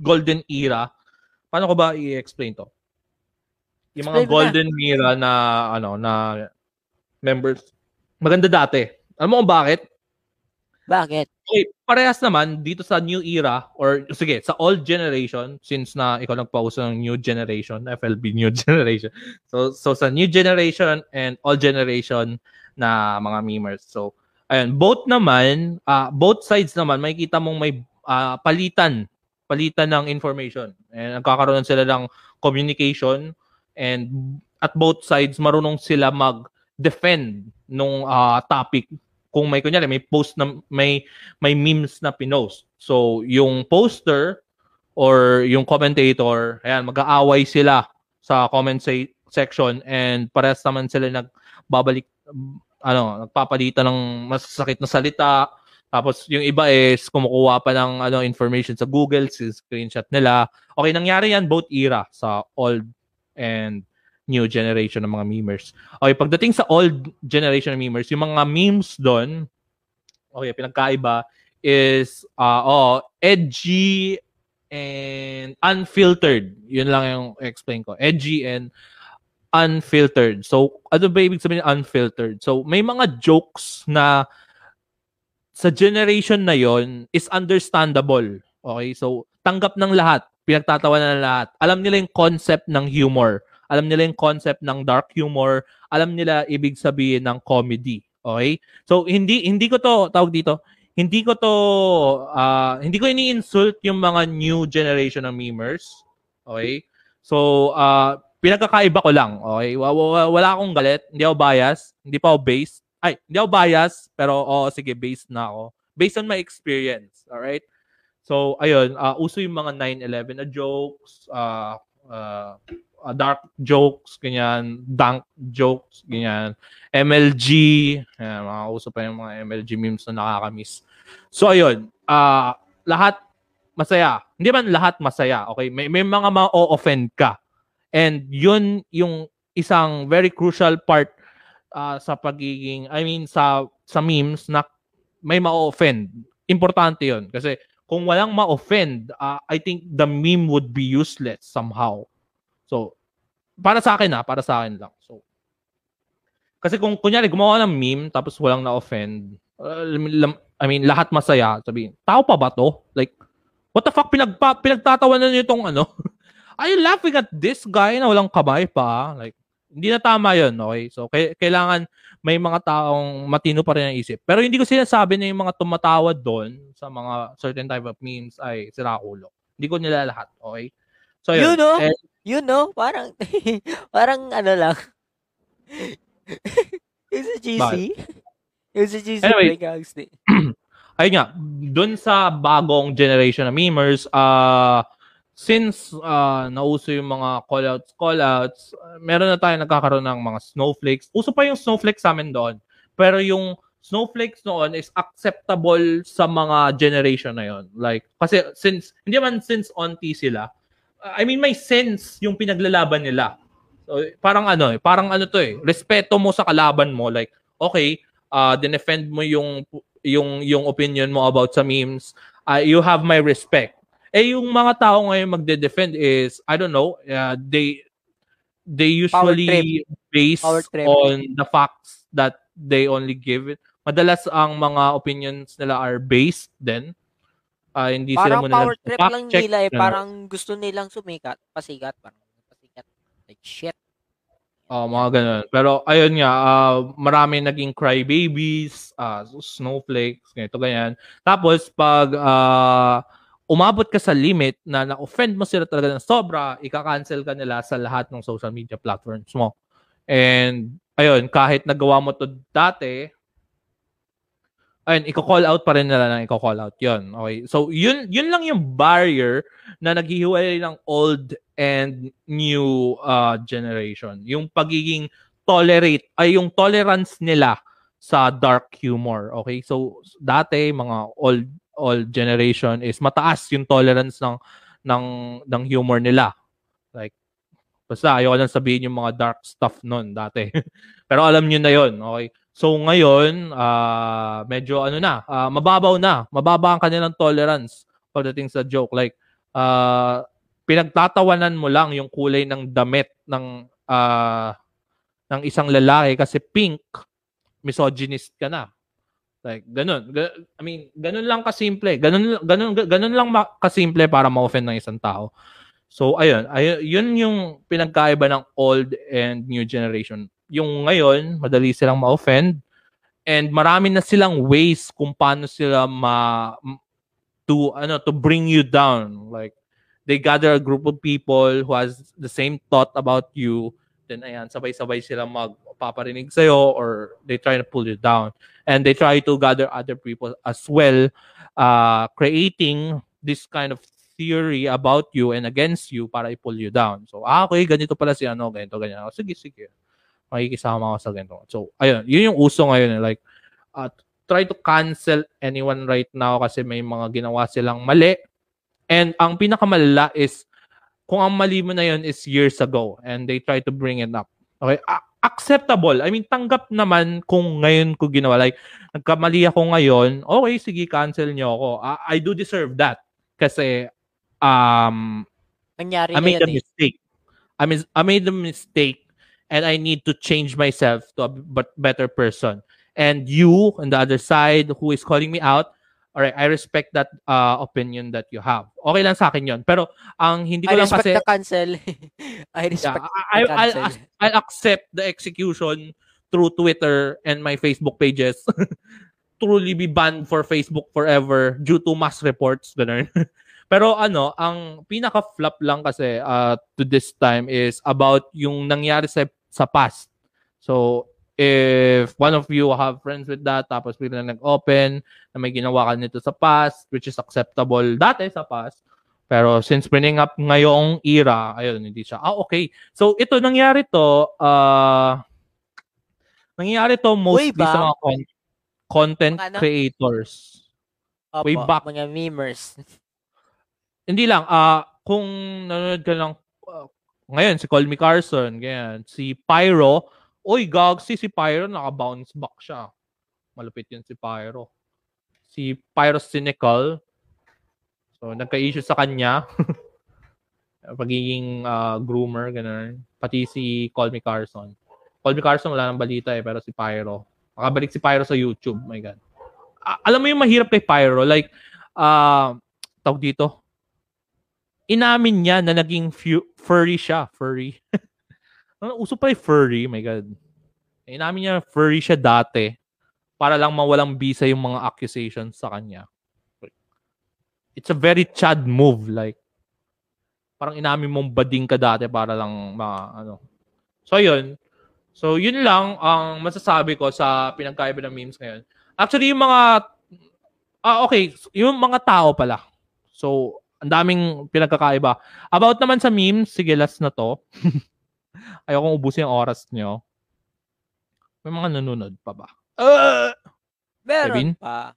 [SPEAKER 2] golden era, paano ko ba i-explain to? Yung mga Explain golden na. era na, ano, na members. Maganda dati. Alam mo kung bakit?
[SPEAKER 1] Bakit?
[SPEAKER 2] Okay, parehas naman dito sa new era or sige, sa old generation since na ikaw nagpauso ng new generation, FLB new generation. So so sa new generation and old generation na mga memers. So ayun, both naman, uh, both sides naman makikita mong may uh, palitan, palitan ng information. And nagkakaroon sila ng communication and at both sides marunong sila mag-defend nung uh, topic kung may kunyari may post na may may memes na pinost. So yung poster or yung commentator, ayan, mag-aaway sila sa comment say, section and parehas naman sila nagbabalik ano, nagpapalitan ng masasakit na salita, Tapos yung iba is kumukuha pa ng ano information sa Google, si screenshot nila. Okay, nangyari yan both era sa old and new generation ng mga memers. Okay, pagdating sa old generation ng memers, yung mga memes doon, okay, pinagkaiba is uh, oh, edgy and unfiltered. Yun lang yung explain ko. Edgy and unfiltered. So, ano ba ibig sabihin unfiltered? So, may mga jokes na sa generation na yon is understandable. Okay? So, tanggap ng lahat. Pinagtatawanan ng lahat. Alam nila yung concept ng humor. Alam nila yung concept ng dark humor. Alam nila ibig sabihin ng comedy. Okay? So, hindi hindi ko to tawag dito. Hindi ko to uh, hindi ko ini-insult yung mga new generation ng memers. Okay? So, uh, pinagkakaiba ko lang. Okay? Wala, akong galit. Hindi ako bias. Hindi pa ako based ay, hindi ako bias, pero oo, oh, sige, based na ako. Based on my experience, alright? So, ayun, uh, uso yung mga 9-11 na jokes, uh, uh, dark jokes, ganyan, dank jokes, ganyan, MLG, yan, mga uso pa yung mga MLG memes na nakakamiss. So, ayun, uh, lahat masaya. Hindi man lahat masaya, okay? May, may mga ma-offend ka. And yun yung isang very crucial part uh, sa pagiging, I mean, sa, sa memes na may ma-offend. Importante yon Kasi kung walang ma-offend, uh, I think the meme would be useless somehow. So, para sa akin ha, para sa akin lang. So, kasi kung kunyari gumawa ng meme tapos walang na-offend, uh, I mean, lahat masaya, sabihin, tao pa ba to? Like, what the fuck, pinagpa, pinagtatawanan niyo itong ano? Are you laughing at this guy na walang kamay pa? Like, hindi na tama yun, okay? So, kailangan may mga taong matino pa rin ang isip. Pero hindi ko sinasabi na yung mga tumatawa doon sa mga certain type of memes ay sirakulo. Hindi ko nila lahat, okay?
[SPEAKER 1] So, yun. You know, eh, you know, parang, parang ano lang. yung sa GC. Yung sa GC
[SPEAKER 2] anyway, ayun nga, doon sa bagong generation na memers, uh, since uh, nauso yung mga callouts, callouts, meron na tayo nagkakaroon ng mga snowflakes. Uso pa yung snowflakes sa amin doon. Pero yung snowflakes noon is acceptable sa mga generation na yon. Like, kasi since, hindi man since onti sila, I mean, may sense yung pinaglalaban nila. So, parang ano eh, parang ano to eh, respeto mo sa kalaban mo. Like, okay, uh, dinefend mo yung yung yung opinion mo about sa memes, uh, you have my respect eh yung mga tao ngayon magde-defend is I don't know, uh, they they usually base on the facts that they only give it. Madalas ang mga opinions nila are based then uh, hindi
[SPEAKER 1] parang
[SPEAKER 2] sila muna
[SPEAKER 1] power trip lang nila eh. Parang gusto nilang sumikat, pasikat, parang pasikat. Like shit.
[SPEAKER 2] Oh, mga ganun. Pero ayun nga, uh, marami naging crybabies, uh, snowflakes, ganito ganyan. Tapos pag uh, umabot ka sa limit na na-offend mo sila talaga ng sobra, ika-cancel ka nila sa lahat ng social media platforms mo. And, ayun, kahit nagawa mo to dati, ayun, i-call out pa rin nila na i-call out yon Okay? So, yun, yun lang yung barrier na naghihiwalay ng old and new uh, generation. Yung pagiging tolerate, ay yung tolerance nila sa dark humor. Okay? So, dati, mga old all generation is mataas yung tolerance ng ng ng humor nila. Like basta ayoko lang sabihin yung mga dark stuff noon dati. Pero alam niyo na 'yon, okay? So ngayon, uh, medyo ano na, uh, mababaw na. Mababa ang kanilang tolerance pagdating sa joke. Like uh, pinagtatawanan mo lang yung kulay ng damit ng uh, ng isang lalaki kasi pink, misogynist ka na. Like, ganun. I mean, ganun lang kasimple. Ganun, ganun, ganun lang kasimple para ma-offend ng isang tao. So, ayun. ayun yun yung pinagkaiba ng old and new generation. Yung ngayon, madali silang ma-offend. And marami na silang ways kung paano sila ma to ano to bring you down like they gather a group of people who has the same thought about you then ayan sabay-sabay sila magpaparinig sa iyo or they try to pull you down and they try to gather other people as well, uh, creating this kind of theory about you and against you para i-pull you down. So, ah, okay, ganito pala si ano, ganito, ganyan. Oh, sige, sige. Makikisama ako sa ganito. So, ayun, yun yung uso ngayon. Eh. Like, at try to cancel anyone right now kasi may mga ginawa silang mali. And ang pinakamalala is kung ang mali mo na yun is years ago and they try to bring it up. Okay? A- acceptable. I mean, tanggap naman kung ngayon ko ginawa. Like, nagkamali ako ngayon, okay, sige, cancel nyo ako. I, I do deserve that. Kasi, um,
[SPEAKER 1] Nangyari
[SPEAKER 2] I made a
[SPEAKER 1] eh.
[SPEAKER 2] mistake. I mean, I made a mistake and I need to change myself to a b- better person. And you on the other side who is calling me out, all right, I respect that uh, opinion that you have. Okay lang sa akin 'yon. Pero ang hindi ko
[SPEAKER 1] I
[SPEAKER 2] lang
[SPEAKER 1] respect
[SPEAKER 2] kasi
[SPEAKER 1] the cancel. I
[SPEAKER 2] yeah,
[SPEAKER 1] respect
[SPEAKER 2] I,
[SPEAKER 1] the
[SPEAKER 2] I,
[SPEAKER 1] cancel.
[SPEAKER 2] I'll, I'll accept the execution through Twitter and my Facebook pages. Truly be banned for Facebook forever due to mass reports ganun. Pero ano, ang pinaka-flop lang kasi uh, to this time is about yung nangyari sa sa past. So, if one of you have friends with that, tapos biglang nag-open na may ginawa ka nito sa past, which is acceptable dati sa past, pero since bringing up ngayong era, ayun, hindi siya. Ah, okay. So, ito, nangyari to, uh, nangyari to mostly sa mga con- content
[SPEAKER 1] Mga ano?
[SPEAKER 2] creators.
[SPEAKER 1] Opo,
[SPEAKER 2] way back.
[SPEAKER 1] mga memers.
[SPEAKER 2] Hindi lang, ah kung nanonood ka ah, ngayon, si Call Carson, ganyan. Si Pyro, oy, gag, si, si Pyro, naka-bounce back siya. Malupit yun si Pyro. Si Pyro Cynical, so, nagka-issue sa kanya. Pagiging ah, groomer, ganun. Pati si Call Carson. Call Carson, wala nang balita eh, pero si Pyro. Makabalik si Pyro sa YouTube, my God. A- alam mo yung mahirap kay Pyro, like, ah, tawag dito, inamin niya na naging fu- furry siya. Furry. Ano, uso pa yung furry, my God. Inamin niya furry siya dati para lang mawalang bisa yung mga accusations sa kanya. It's a very chad move. Like, parang inamin mong bading ka dati para lang ma, ano. So, yun. So, yun lang ang masasabi ko sa pinagkaiba ng memes ngayon. Actually, yung mga, ah, okay, yung mga tao pala. So, ang daming pinagkakaiba. About naman sa memes, sige, last na to. Ayokong ubusin yung oras nyo. May mga nanonood pa ba? Uh,
[SPEAKER 1] Meron
[SPEAKER 2] Kevin?
[SPEAKER 1] pa.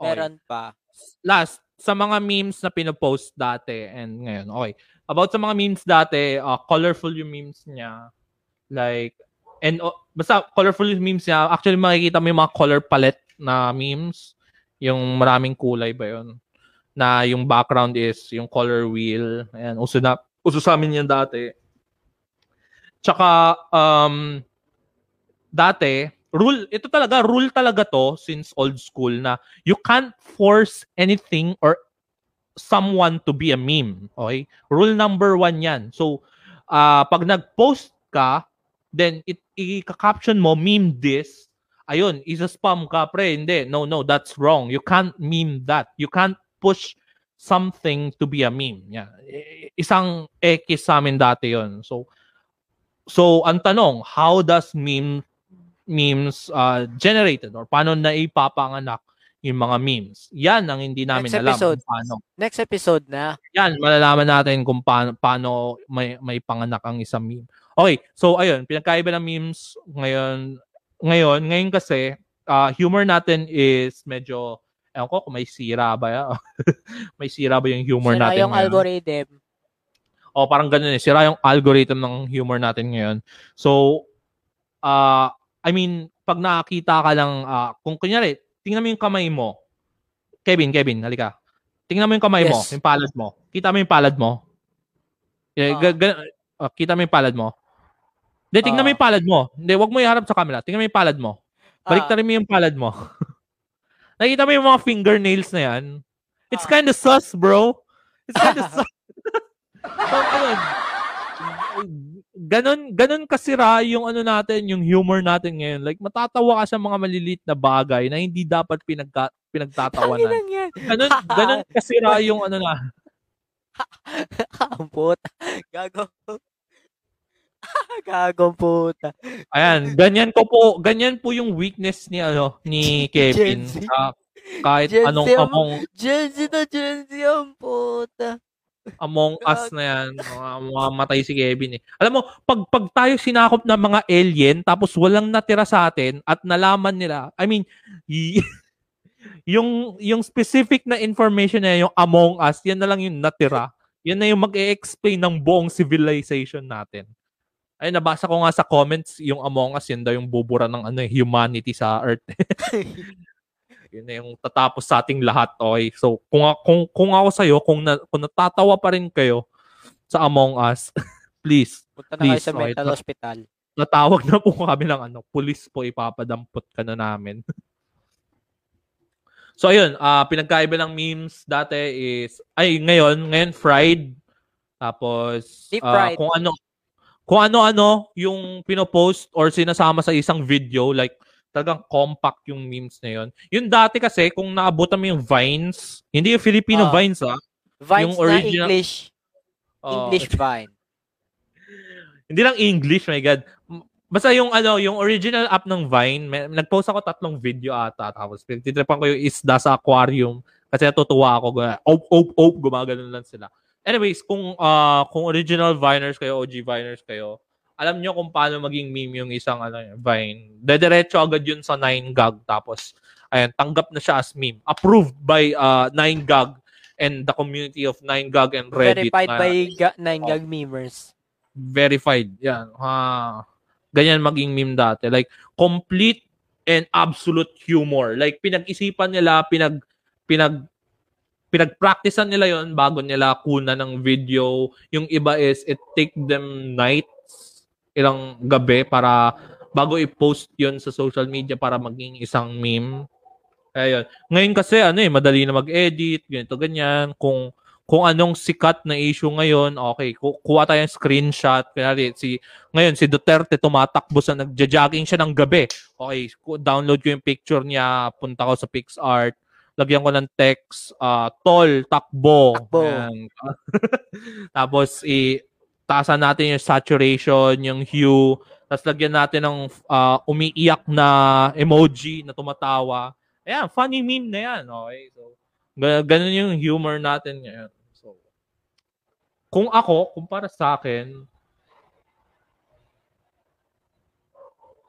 [SPEAKER 2] okay.
[SPEAKER 1] Meron pa.
[SPEAKER 2] Last, sa mga memes na pinopost dati and ngayon, okay. About sa mga memes dati, uh, colorful yung memes niya. Like, and uh, basta colorful yung memes niya. Actually, makikita mo yung mga color palette na memes. Yung maraming kulay ba yun? Na yung background is yung color wheel. Ayan, uso na, uso sa amin yan dati. Tsaka, um, dati, rule, ito talaga, rule talaga to since old school na you can't force anything or someone to be a meme. Okay? Rule number one yan. So, uh, pag nag-post ka, then it, i-caption mo, meme this, ayun, isa-spam ka, pre. Hindi, no, no, that's wrong. You can't meme that. You can't push something to be a meme. Yeah. Isang X sa amin dati yon So, so ang tanong, how does meme memes uh, generated or paano na ipapanganak yung mga memes? Yan ang hindi namin
[SPEAKER 1] Next
[SPEAKER 2] alam
[SPEAKER 1] episode.
[SPEAKER 2] kung paano.
[SPEAKER 1] Next episode na.
[SPEAKER 2] Yan, malalaman natin kung paano, paano may, may panganak ang isang meme. Okay, so ayun, pinagkaiba ng memes ngayon. Ngayon, ngayon kasi, uh, humor natin is medyo, ewan ko kung may sira ba ya? may sira ba yung humor
[SPEAKER 1] Sira
[SPEAKER 2] natin
[SPEAKER 1] yung
[SPEAKER 2] ngayon?
[SPEAKER 1] algorithm.
[SPEAKER 2] O parang ganun eh, sira yung algorithm ng humor natin ngayon. So, uh, I mean, pag nakakita ka lang, uh, kung kunyari, tingnan mo yung kamay mo. Kevin, Kevin, halika. Tingnan mo yung kamay mo,
[SPEAKER 1] Yes.
[SPEAKER 2] yung palad mo. Kita mo yung palad mo. Eh,
[SPEAKER 1] Ah.
[SPEAKER 2] ga- ga- ah, kita mo yung palad mo. Hindi, tingnan mo
[SPEAKER 1] Ah.
[SPEAKER 2] yung palad mo. Hindi, wag mo iharap sa camera. Tingnan mo yung palad mo.
[SPEAKER 1] Ah,
[SPEAKER 2] Baliktarin mo yung palad mo. Nakita mo yung mga fingernails na yan? It's
[SPEAKER 1] Ah.
[SPEAKER 2] kinda sus, bro. It's kinda sus. so, ayun. Ganon, ganon kasira yung ano natin, yung humor natin ngayon. Like, matatawa ka sa mga maliliit na bagay na hindi dapat pinagka, pinagtatawanan. Ganon, ganon kasira yung ano na.
[SPEAKER 1] Puta. Gago. Gagong puta.
[SPEAKER 2] Ayan, ganyan ko po, ganyan po yung weakness ni ano ni Kevin.
[SPEAKER 1] Gen Z.
[SPEAKER 2] Ah, kahit
[SPEAKER 1] Gen Z
[SPEAKER 2] anong
[SPEAKER 1] ang-
[SPEAKER 2] among
[SPEAKER 1] Gen Z na Gen Z ang puta.
[SPEAKER 2] Among Us na yan. Mga, mga matay si Kevin eh. Alam mo, pag, pag tayo sinakop ng mga alien, tapos walang natira sa atin, at nalaman nila, I mean, y- yung, yung specific na information na yung Among Us, yan na lang yung natira. Yan na yung mag-e-explain ng buong civilization natin. Ay, nabasa ko nga sa comments, yung Among Us, yun daw yung bubura ng ano, humanity sa Earth. yun na yung tatapos sa ating lahat, okay? So, kung, kung, kung ako sa'yo, kung, na, kung natatawa pa rin kayo sa Among Us, please,
[SPEAKER 1] Punta na kayo
[SPEAKER 2] Please,
[SPEAKER 1] sa
[SPEAKER 2] okay,
[SPEAKER 1] mental hospital.
[SPEAKER 2] natawag na po kami ng ano, pulis po, ipapadampot ka na namin. so, ayun, ah pinagkaiba ng memes dati is, ay, ngayon, ngayon, fried. Tapos,
[SPEAKER 1] Deep fried.
[SPEAKER 2] kung ano, kung ano-ano yung pinopost or sinasama sa isang video, like, talagang compact yung memes na yun. Yung dati kasi, kung naabutan mo yung Vines, hindi yung Filipino
[SPEAKER 1] Ah.
[SPEAKER 2] Vines, ah.
[SPEAKER 1] Vines
[SPEAKER 2] Yung
[SPEAKER 1] na
[SPEAKER 2] original-
[SPEAKER 1] English.
[SPEAKER 2] Oh,
[SPEAKER 1] English Vine.
[SPEAKER 2] Hindi lang English, my God. Basta yung ano, yung original app ng Vine, may, nag-post ako tatlong video ata tapos pinagtitripan ko yung isda sa aquarium kasi natutuwa ako. Op, op, op, gumagano lang sila. Anyways, kung ah, kung original Viners kayo, OG Viners kayo, alam nyo kung paano maging meme yung isang ano, Vine. Dediretso agad yun sa 9gag tapos ayan, tanggap na siya as meme. Approved by uh, 9gag and the community of 9gag and Reddit.
[SPEAKER 1] Verified
[SPEAKER 2] na-
[SPEAKER 1] by ga- 9gag memers.
[SPEAKER 2] verified. Yan. Ha. Ganyan maging meme dati. Like, complete and absolute humor. Like, pinag-isipan nila, pinag, pinag, pinag-practicean nila yon bago nila kuna ng video. Yung iba is, it take them nights, ilang gabi para bago i-post yon sa social media para maging isang meme. Ayun. Ngayon kasi ano eh, madali na mag-edit, ganito ganyan. Kung kung anong sikat na issue ngayon, okay, ku- kuha tayong screenshot. Kaya si, ngayon, si Duterte tumatakbo sa nagja-jogging siya ng gabi. Okay, download ko yung picture niya, punta ko sa PixArt, lagyan ko ng text, ah, tol, takbo.
[SPEAKER 1] Takbo.
[SPEAKER 2] Tapos, i taasan natin yung saturation, yung hue, tapos lagyan natin ng ah, umiiyak na emoji na tumatawa. Ayan, funny meme na yan. Okay, so, ga- ganun yung humor natin ngayon. So, kung ako, kumpara sa akin,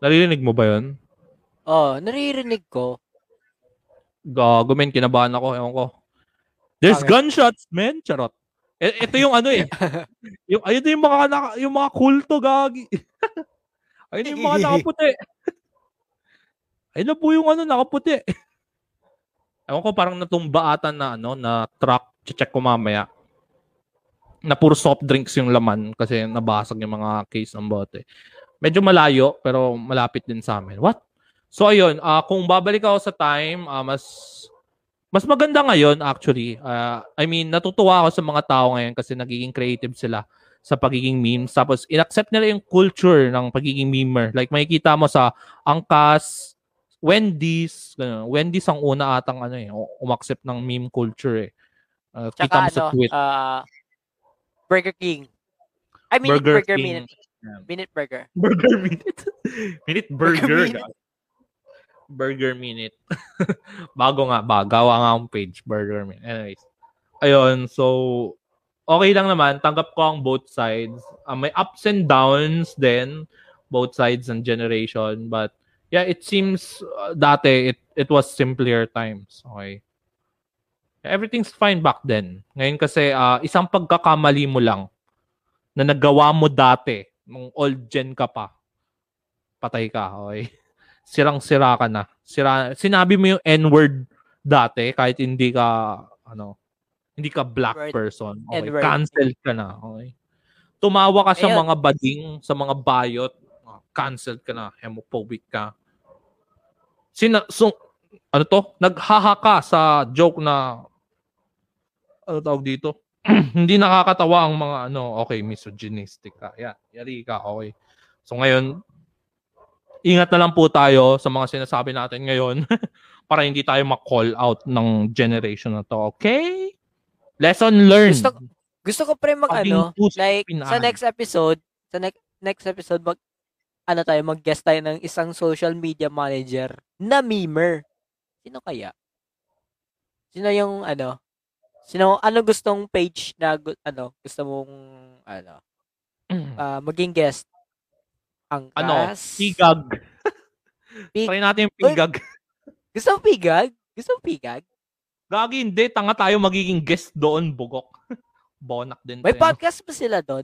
[SPEAKER 2] naririnig mo ba yun?
[SPEAKER 1] Oh, naririnig ko.
[SPEAKER 2] Gago, men, kinabahan ako. Ewan ko. There's
[SPEAKER 1] Bakit?
[SPEAKER 2] gunshots, men. Charot. E- ito yung ano eh. yung, ayun yung mga, naka, yung mga kulto, gagi. ayun yung mga nakaputi. ayun na po yung ano, nakaputi. Ewan ko, parang natumba ata na, ano, na truck. Check ko mamaya. Na puro soft drinks yung laman kasi nabasag yung mga case ng bote. Medyo malayo, pero malapit din sa amin. What? So ayun, ah kung babalik ako sa time, ah, mas mas maganda ngayon actually. Ah, I mean, natutuwa ako sa mga tao ngayon kasi nagiging creative sila sa pagiging memes. Tapos inaccept nila yung culture ng pagiging memer. Like makikita mo sa Angkas, Wendy's, ganun. Wendy's ang una atang ano eh, umaccept ng meme culture eh. Kita
[SPEAKER 1] Tsaka
[SPEAKER 2] mo sa
[SPEAKER 1] ano,
[SPEAKER 2] tweet.
[SPEAKER 1] ah, Burger King. I mean,
[SPEAKER 2] Burger
[SPEAKER 1] Burger,
[SPEAKER 2] King.
[SPEAKER 1] Minute. Minute Burger.
[SPEAKER 2] Burger Minute. minute Burger.
[SPEAKER 1] Burger Minute.
[SPEAKER 2] Burger Minute. Bago nga ba? Gawa nga ang page. Burger Minute. Anyways. Ayun. So, okay lang naman. Tanggap ko ang both sides. Ah, may ups and downs din. Both sides ng generation. But, yeah, it seems uh, dati, it, it was simpler times. Okay. Everything's fine back then. Ngayon kasi, ah, isang pagkakamali mo lang na nagawa mo dati, nung old gen ka pa, patay ka, okay? Sirang-sira ka na. Sira, sinabi mo yung N-word dati, kahit hindi ka, ano, hindi ka black
[SPEAKER 1] Word.
[SPEAKER 2] person. Okay?
[SPEAKER 1] N-word.
[SPEAKER 2] Cancelled ka na, okay? Tumawa ka sa
[SPEAKER 1] Ayun.
[SPEAKER 2] mga bading, sa mga bayot, ah, cancelled ka na, homophobic ka. Sina, so, ano to? Naghaha ka sa joke na, ano tawag dito? hindi nakakatawa ang mga ano, okay, misogynistic ka. Yeah, yari ka, okay. So ngayon, ingat na lang po tayo sa mga sinasabi natin ngayon para hindi tayo ma-call out ng generation na to, okay? Lesson learned.
[SPEAKER 1] Gusto, gusto ko pre mag ano, like sa next episode, sa next next episode mag ano tayo, mag-guest tayo ng isang social media manager na memer. Sino kaya? Sino yung ano? Sino, ano gustong page na, ano, gusto mong, ano, ah, maging guest? Ang
[SPEAKER 2] ano, pigag.
[SPEAKER 1] Pig-
[SPEAKER 2] Try natin yung pigag.
[SPEAKER 1] Gusto mo pigag? Gusto mo pigag?
[SPEAKER 2] Gagi, hindi. Tanga tayo magiging guest doon, bugok. Bonak din.
[SPEAKER 1] May
[SPEAKER 2] tayo.
[SPEAKER 1] podcast ba sila doon?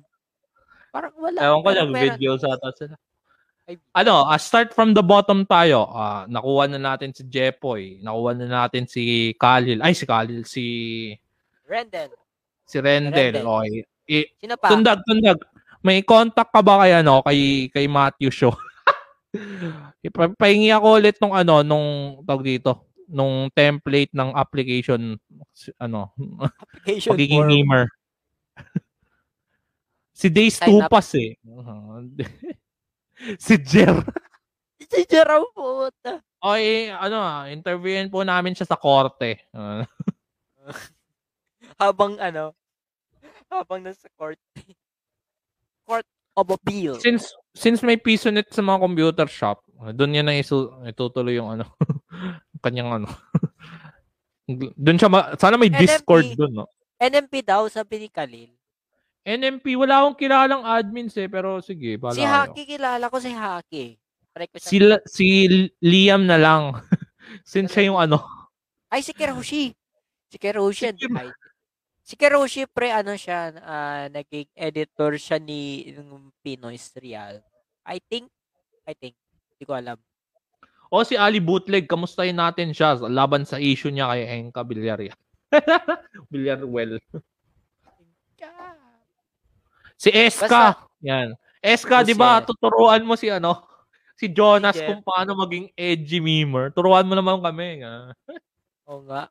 [SPEAKER 1] Parang wala.
[SPEAKER 2] Ewan ko lang, video sa atas sila.
[SPEAKER 1] Ay,
[SPEAKER 2] Ano, ah, start from the bottom tayo. Ah, nakuha na natin si Jepoy. Nakuha na natin si Khalil. Ay, si Khalil. Si,
[SPEAKER 1] Rendel.
[SPEAKER 2] si Rendel.
[SPEAKER 1] Rendel.
[SPEAKER 2] Okay. I-
[SPEAKER 1] Sino pa?
[SPEAKER 2] tundag, tundag. May contact ka ba kay, ano, kay, kay Matthew Show? Pahingi ako ulit nung ano, nung tawag dito, nung template ng application, ano,
[SPEAKER 1] Application
[SPEAKER 2] pagiging
[SPEAKER 1] form.
[SPEAKER 2] gamer. si Days
[SPEAKER 1] Sign up.
[SPEAKER 2] Tupas eh. si Jer.
[SPEAKER 1] Si Jerome po.
[SPEAKER 2] Okay, ano ah, interviewin po namin siya sa korte.
[SPEAKER 1] Habang ano, habang nasa court. Court of appeal.
[SPEAKER 2] since since may piso net sa mga computer shop, doon niya na isu, itutuloy yung ano, kanyang ano. doon siya ma- sana may
[SPEAKER 1] NMP.
[SPEAKER 2] Discord doon, no.
[SPEAKER 1] NMP daw, sabi ni Khalil.
[SPEAKER 2] NMP, wala akong kilalang admins eh, pero sige, bala
[SPEAKER 1] Si
[SPEAKER 2] kayo.
[SPEAKER 1] Haki, kilala ko si Haki.
[SPEAKER 2] Si, La- si Liam na lang. Since siya yung ano.
[SPEAKER 1] Ay, si Kiroshi. Si Kiroshi.
[SPEAKER 2] Si Kir-
[SPEAKER 1] ay, si Kiroshi, pre, ano siya, ah, naging editor siya ni ng Pinoy Serial. I think, I think, hindi ko alam.
[SPEAKER 2] O si Ali Bootleg, kamustahin natin siya laban sa issue niya kay Enka Villarreal. Villarreal. Si Eska. Yan. Eska, di ba, tuturuan mo si ano, si Jonas
[SPEAKER 1] Si
[SPEAKER 2] kung paano maging edgy memer. Turuan mo naman kami. nga.
[SPEAKER 1] Oo nga.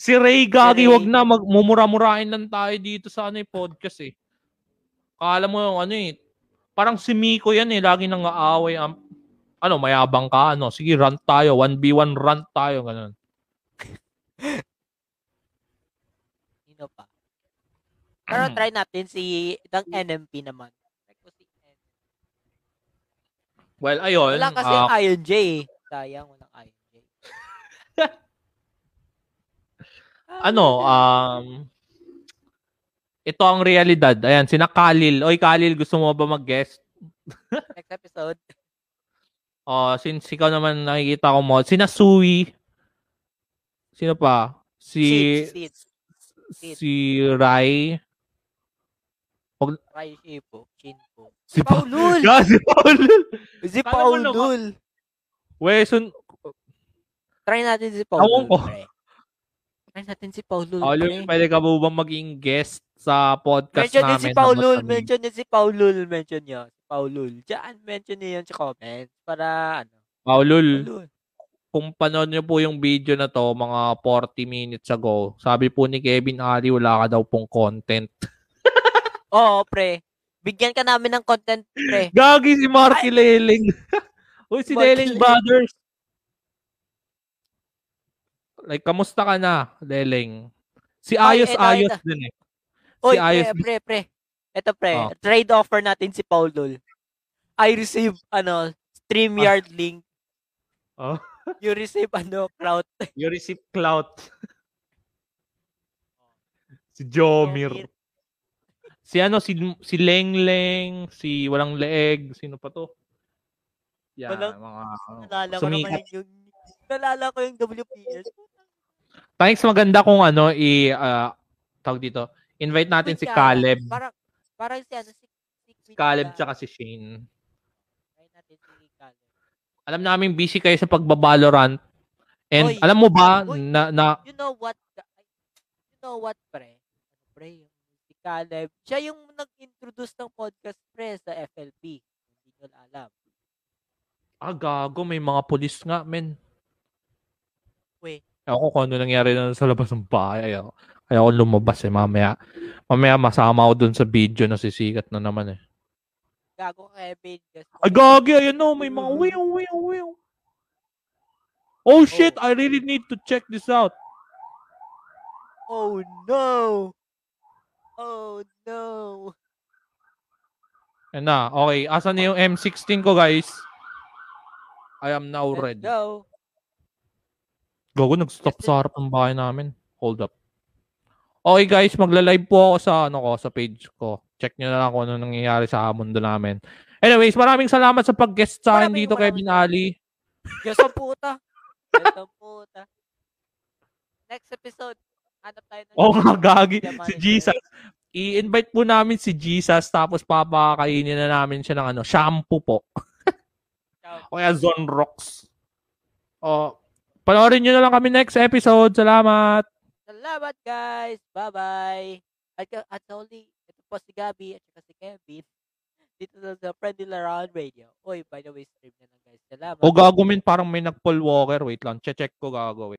[SPEAKER 2] Si Ray Gagi,
[SPEAKER 1] Ray.
[SPEAKER 2] wag na magmumura-murahin lang tayo dito sa ano eh, podcast eh. Kala mo yung ano eh, parang si Miko yan eh, lagi nang aaway. Ang, ano, mayabang ka, ano, sige, rant tayo, 1v1 rant tayo, ganun.
[SPEAKER 1] Sino pa? Pero try natin si ng NMP naman. Si.
[SPEAKER 2] Well, ayun.
[SPEAKER 1] Wala kasi
[SPEAKER 2] ah,
[SPEAKER 1] Iron J. eh. Sayang, walang Iron J. Ah,
[SPEAKER 2] ano, um, ito ang realidad. Ayan, sina Khalil. Oy, Khalil, gusto mo ba mag-guest?
[SPEAKER 1] Next episode.
[SPEAKER 2] Oh, since ikaw naman nakikita ko mo, sina Sui. Sino pa? Si
[SPEAKER 1] Sid, Sid.
[SPEAKER 2] si Rai.
[SPEAKER 1] Rai Shipo. Shinpo.
[SPEAKER 2] Si Pa-
[SPEAKER 1] Paulul!
[SPEAKER 2] Yeah, si Paulul.
[SPEAKER 1] Si
[SPEAKER 2] Kala mo naman-
[SPEAKER 1] Paulul!
[SPEAKER 2] Weson,
[SPEAKER 1] Try natin si Paulul,
[SPEAKER 2] ko.
[SPEAKER 1] pre. Try natin si Paulul,
[SPEAKER 2] Paulul,
[SPEAKER 1] pre.
[SPEAKER 2] pwede ka ba bang maging guest sa podcast
[SPEAKER 1] Mention
[SPEAKER 2] namin?
[SPEAKER 1] si Paulul.
[SPEAKER 2] Matamig?
[SPEAKER 1] Mention niyo si Paulul. Mention niyo. Si Paulul. Diyan, mention niyo yan sa comments. Para, ano.
[SPEAKER 2] Paulul,
[SPEAKER 1] Paulul.
[SPEAKER 2] kung panood niyo po yung video na to, mga 40 minutes ago, sabi po ni Kevin Ali, wala ka daw pong content.
[SPEAKER 1] Oo, pre. Bigyan ka namin ng content, pre.
[SPEAKER 2] Gagi si Marky Leling. Uy, si Leling. Brothers. Like, kamusta ka na, Leling? Si
[SPEAKER 1] Ay,
[SPEAKER 2] Ayos
[SPEAKER 1] eto,
[SPEAKER 2] Ayos
[SPEAKER 1] eto.
[SPEAKER 2] din eh.
[SPEAKER 1] Oy,
[SPEAKER 2] Ayos
[SPEAKER 1] pre, pre, pre. Ito, pre.
[SPEAKER 2] Oh.
[SPEAKER 1] Trade offer natin si Paulul. I receive, ano, StreamYard link.
[SPEAKER 2] Oh.
[SPEAKER 1] You receive, ano, clout.
[SPEAKER 2] You receive clout. si Jomir. Si ano, si, si Lengleng, si Walang Leeg, sino pa to? Yan,
[SPEAKER 1] Walang-
[SPEAKER 2] mga
[SPEAKER 1] Nalala ko naman yung, nalala ko yung WPS.
[SPEAKER 2] Thanks, maganda kung ano, i, ah, tawag dito, invite natin si Caleb.
[SPEAKER 1] Parang, parang si, ano, si, si
[SPEAKER 2] Caleb tsaka si Shane.
[SPEAKER 1] Try natin si Caleb.
[SPEAKER 2] Alam namin busy kayo sa pagbabalorant. And
[SPEAKER 1] Oy,
[SPEAKER 2] alam mo ba
[SPEAKER 1] oy.
[SPEAKER 2] na, na
[SPEAKER 1] You know what, you know what, pre? Ano, pre? Si Caleb. Siya yung nag-introduce ng podcast, pre, sa FLP. Hindi nyo alam.
[SPEAKER 2] ah gago may mga pulis nga men. Ako kung ano nangyari na sa labas ng bahay. Ayaw, kaya ako lumabas eh mamaya. Mamaya masama ako dun sa video na sisikat na naman eh.
[SPEAKER 1] Gago Kevin. Kasi,
[SPEAKER 2] Ay gagi, ayun no, may mga wiyo, wiyo, wiyo. Oh shit, I really need to check this out.
[SPEAKER 1] Oh, no! Oh, no!
[SPEAKER 2] Yan na, okay. Asan na yung M16 ko guys? I am now
[SPEAKER 1] Let's
[SPEAKER 2] ready.
[SPEAKER 1] go.
[SPEAKER 2] Gago, nag-stop sa harap ng bahay namin. Hold up. Okay guys, magla-live po ako sa ano ko, sa page ko. Check nyo na lang kung ano nangyayari sa mundo namin. Anyways, maraming salamat sa pag-guest sa akin
[SPEAKER 1] Maraming-
[SPEAKER 2] dito, Kevin Ali.
[SPEAKER 1] Diyos ang puta. Diyos ang puta. Next episode, hanap tayo ng...
[SPEAKER 2] Oo nga, gagi. Si Jesus. I-invite po namin si Jesus tapos papakainin na namin siya ng ano, shampoo po. O kaya Zone Rocks. O, panoorin nyo na lang kami next episode. Salamat!
[SPEAKER 1] Salamat guys. Bye-bye. At, at only, ito po si Gabi at saka si Kevin. Dito na sa Friendly Laron Radio. Oy, by the way, stream na lang guys. Salamat.
[SPEAKER 2] O gago min, parang may nag-Paul Walker. Wait lang, check ko gago. Wait.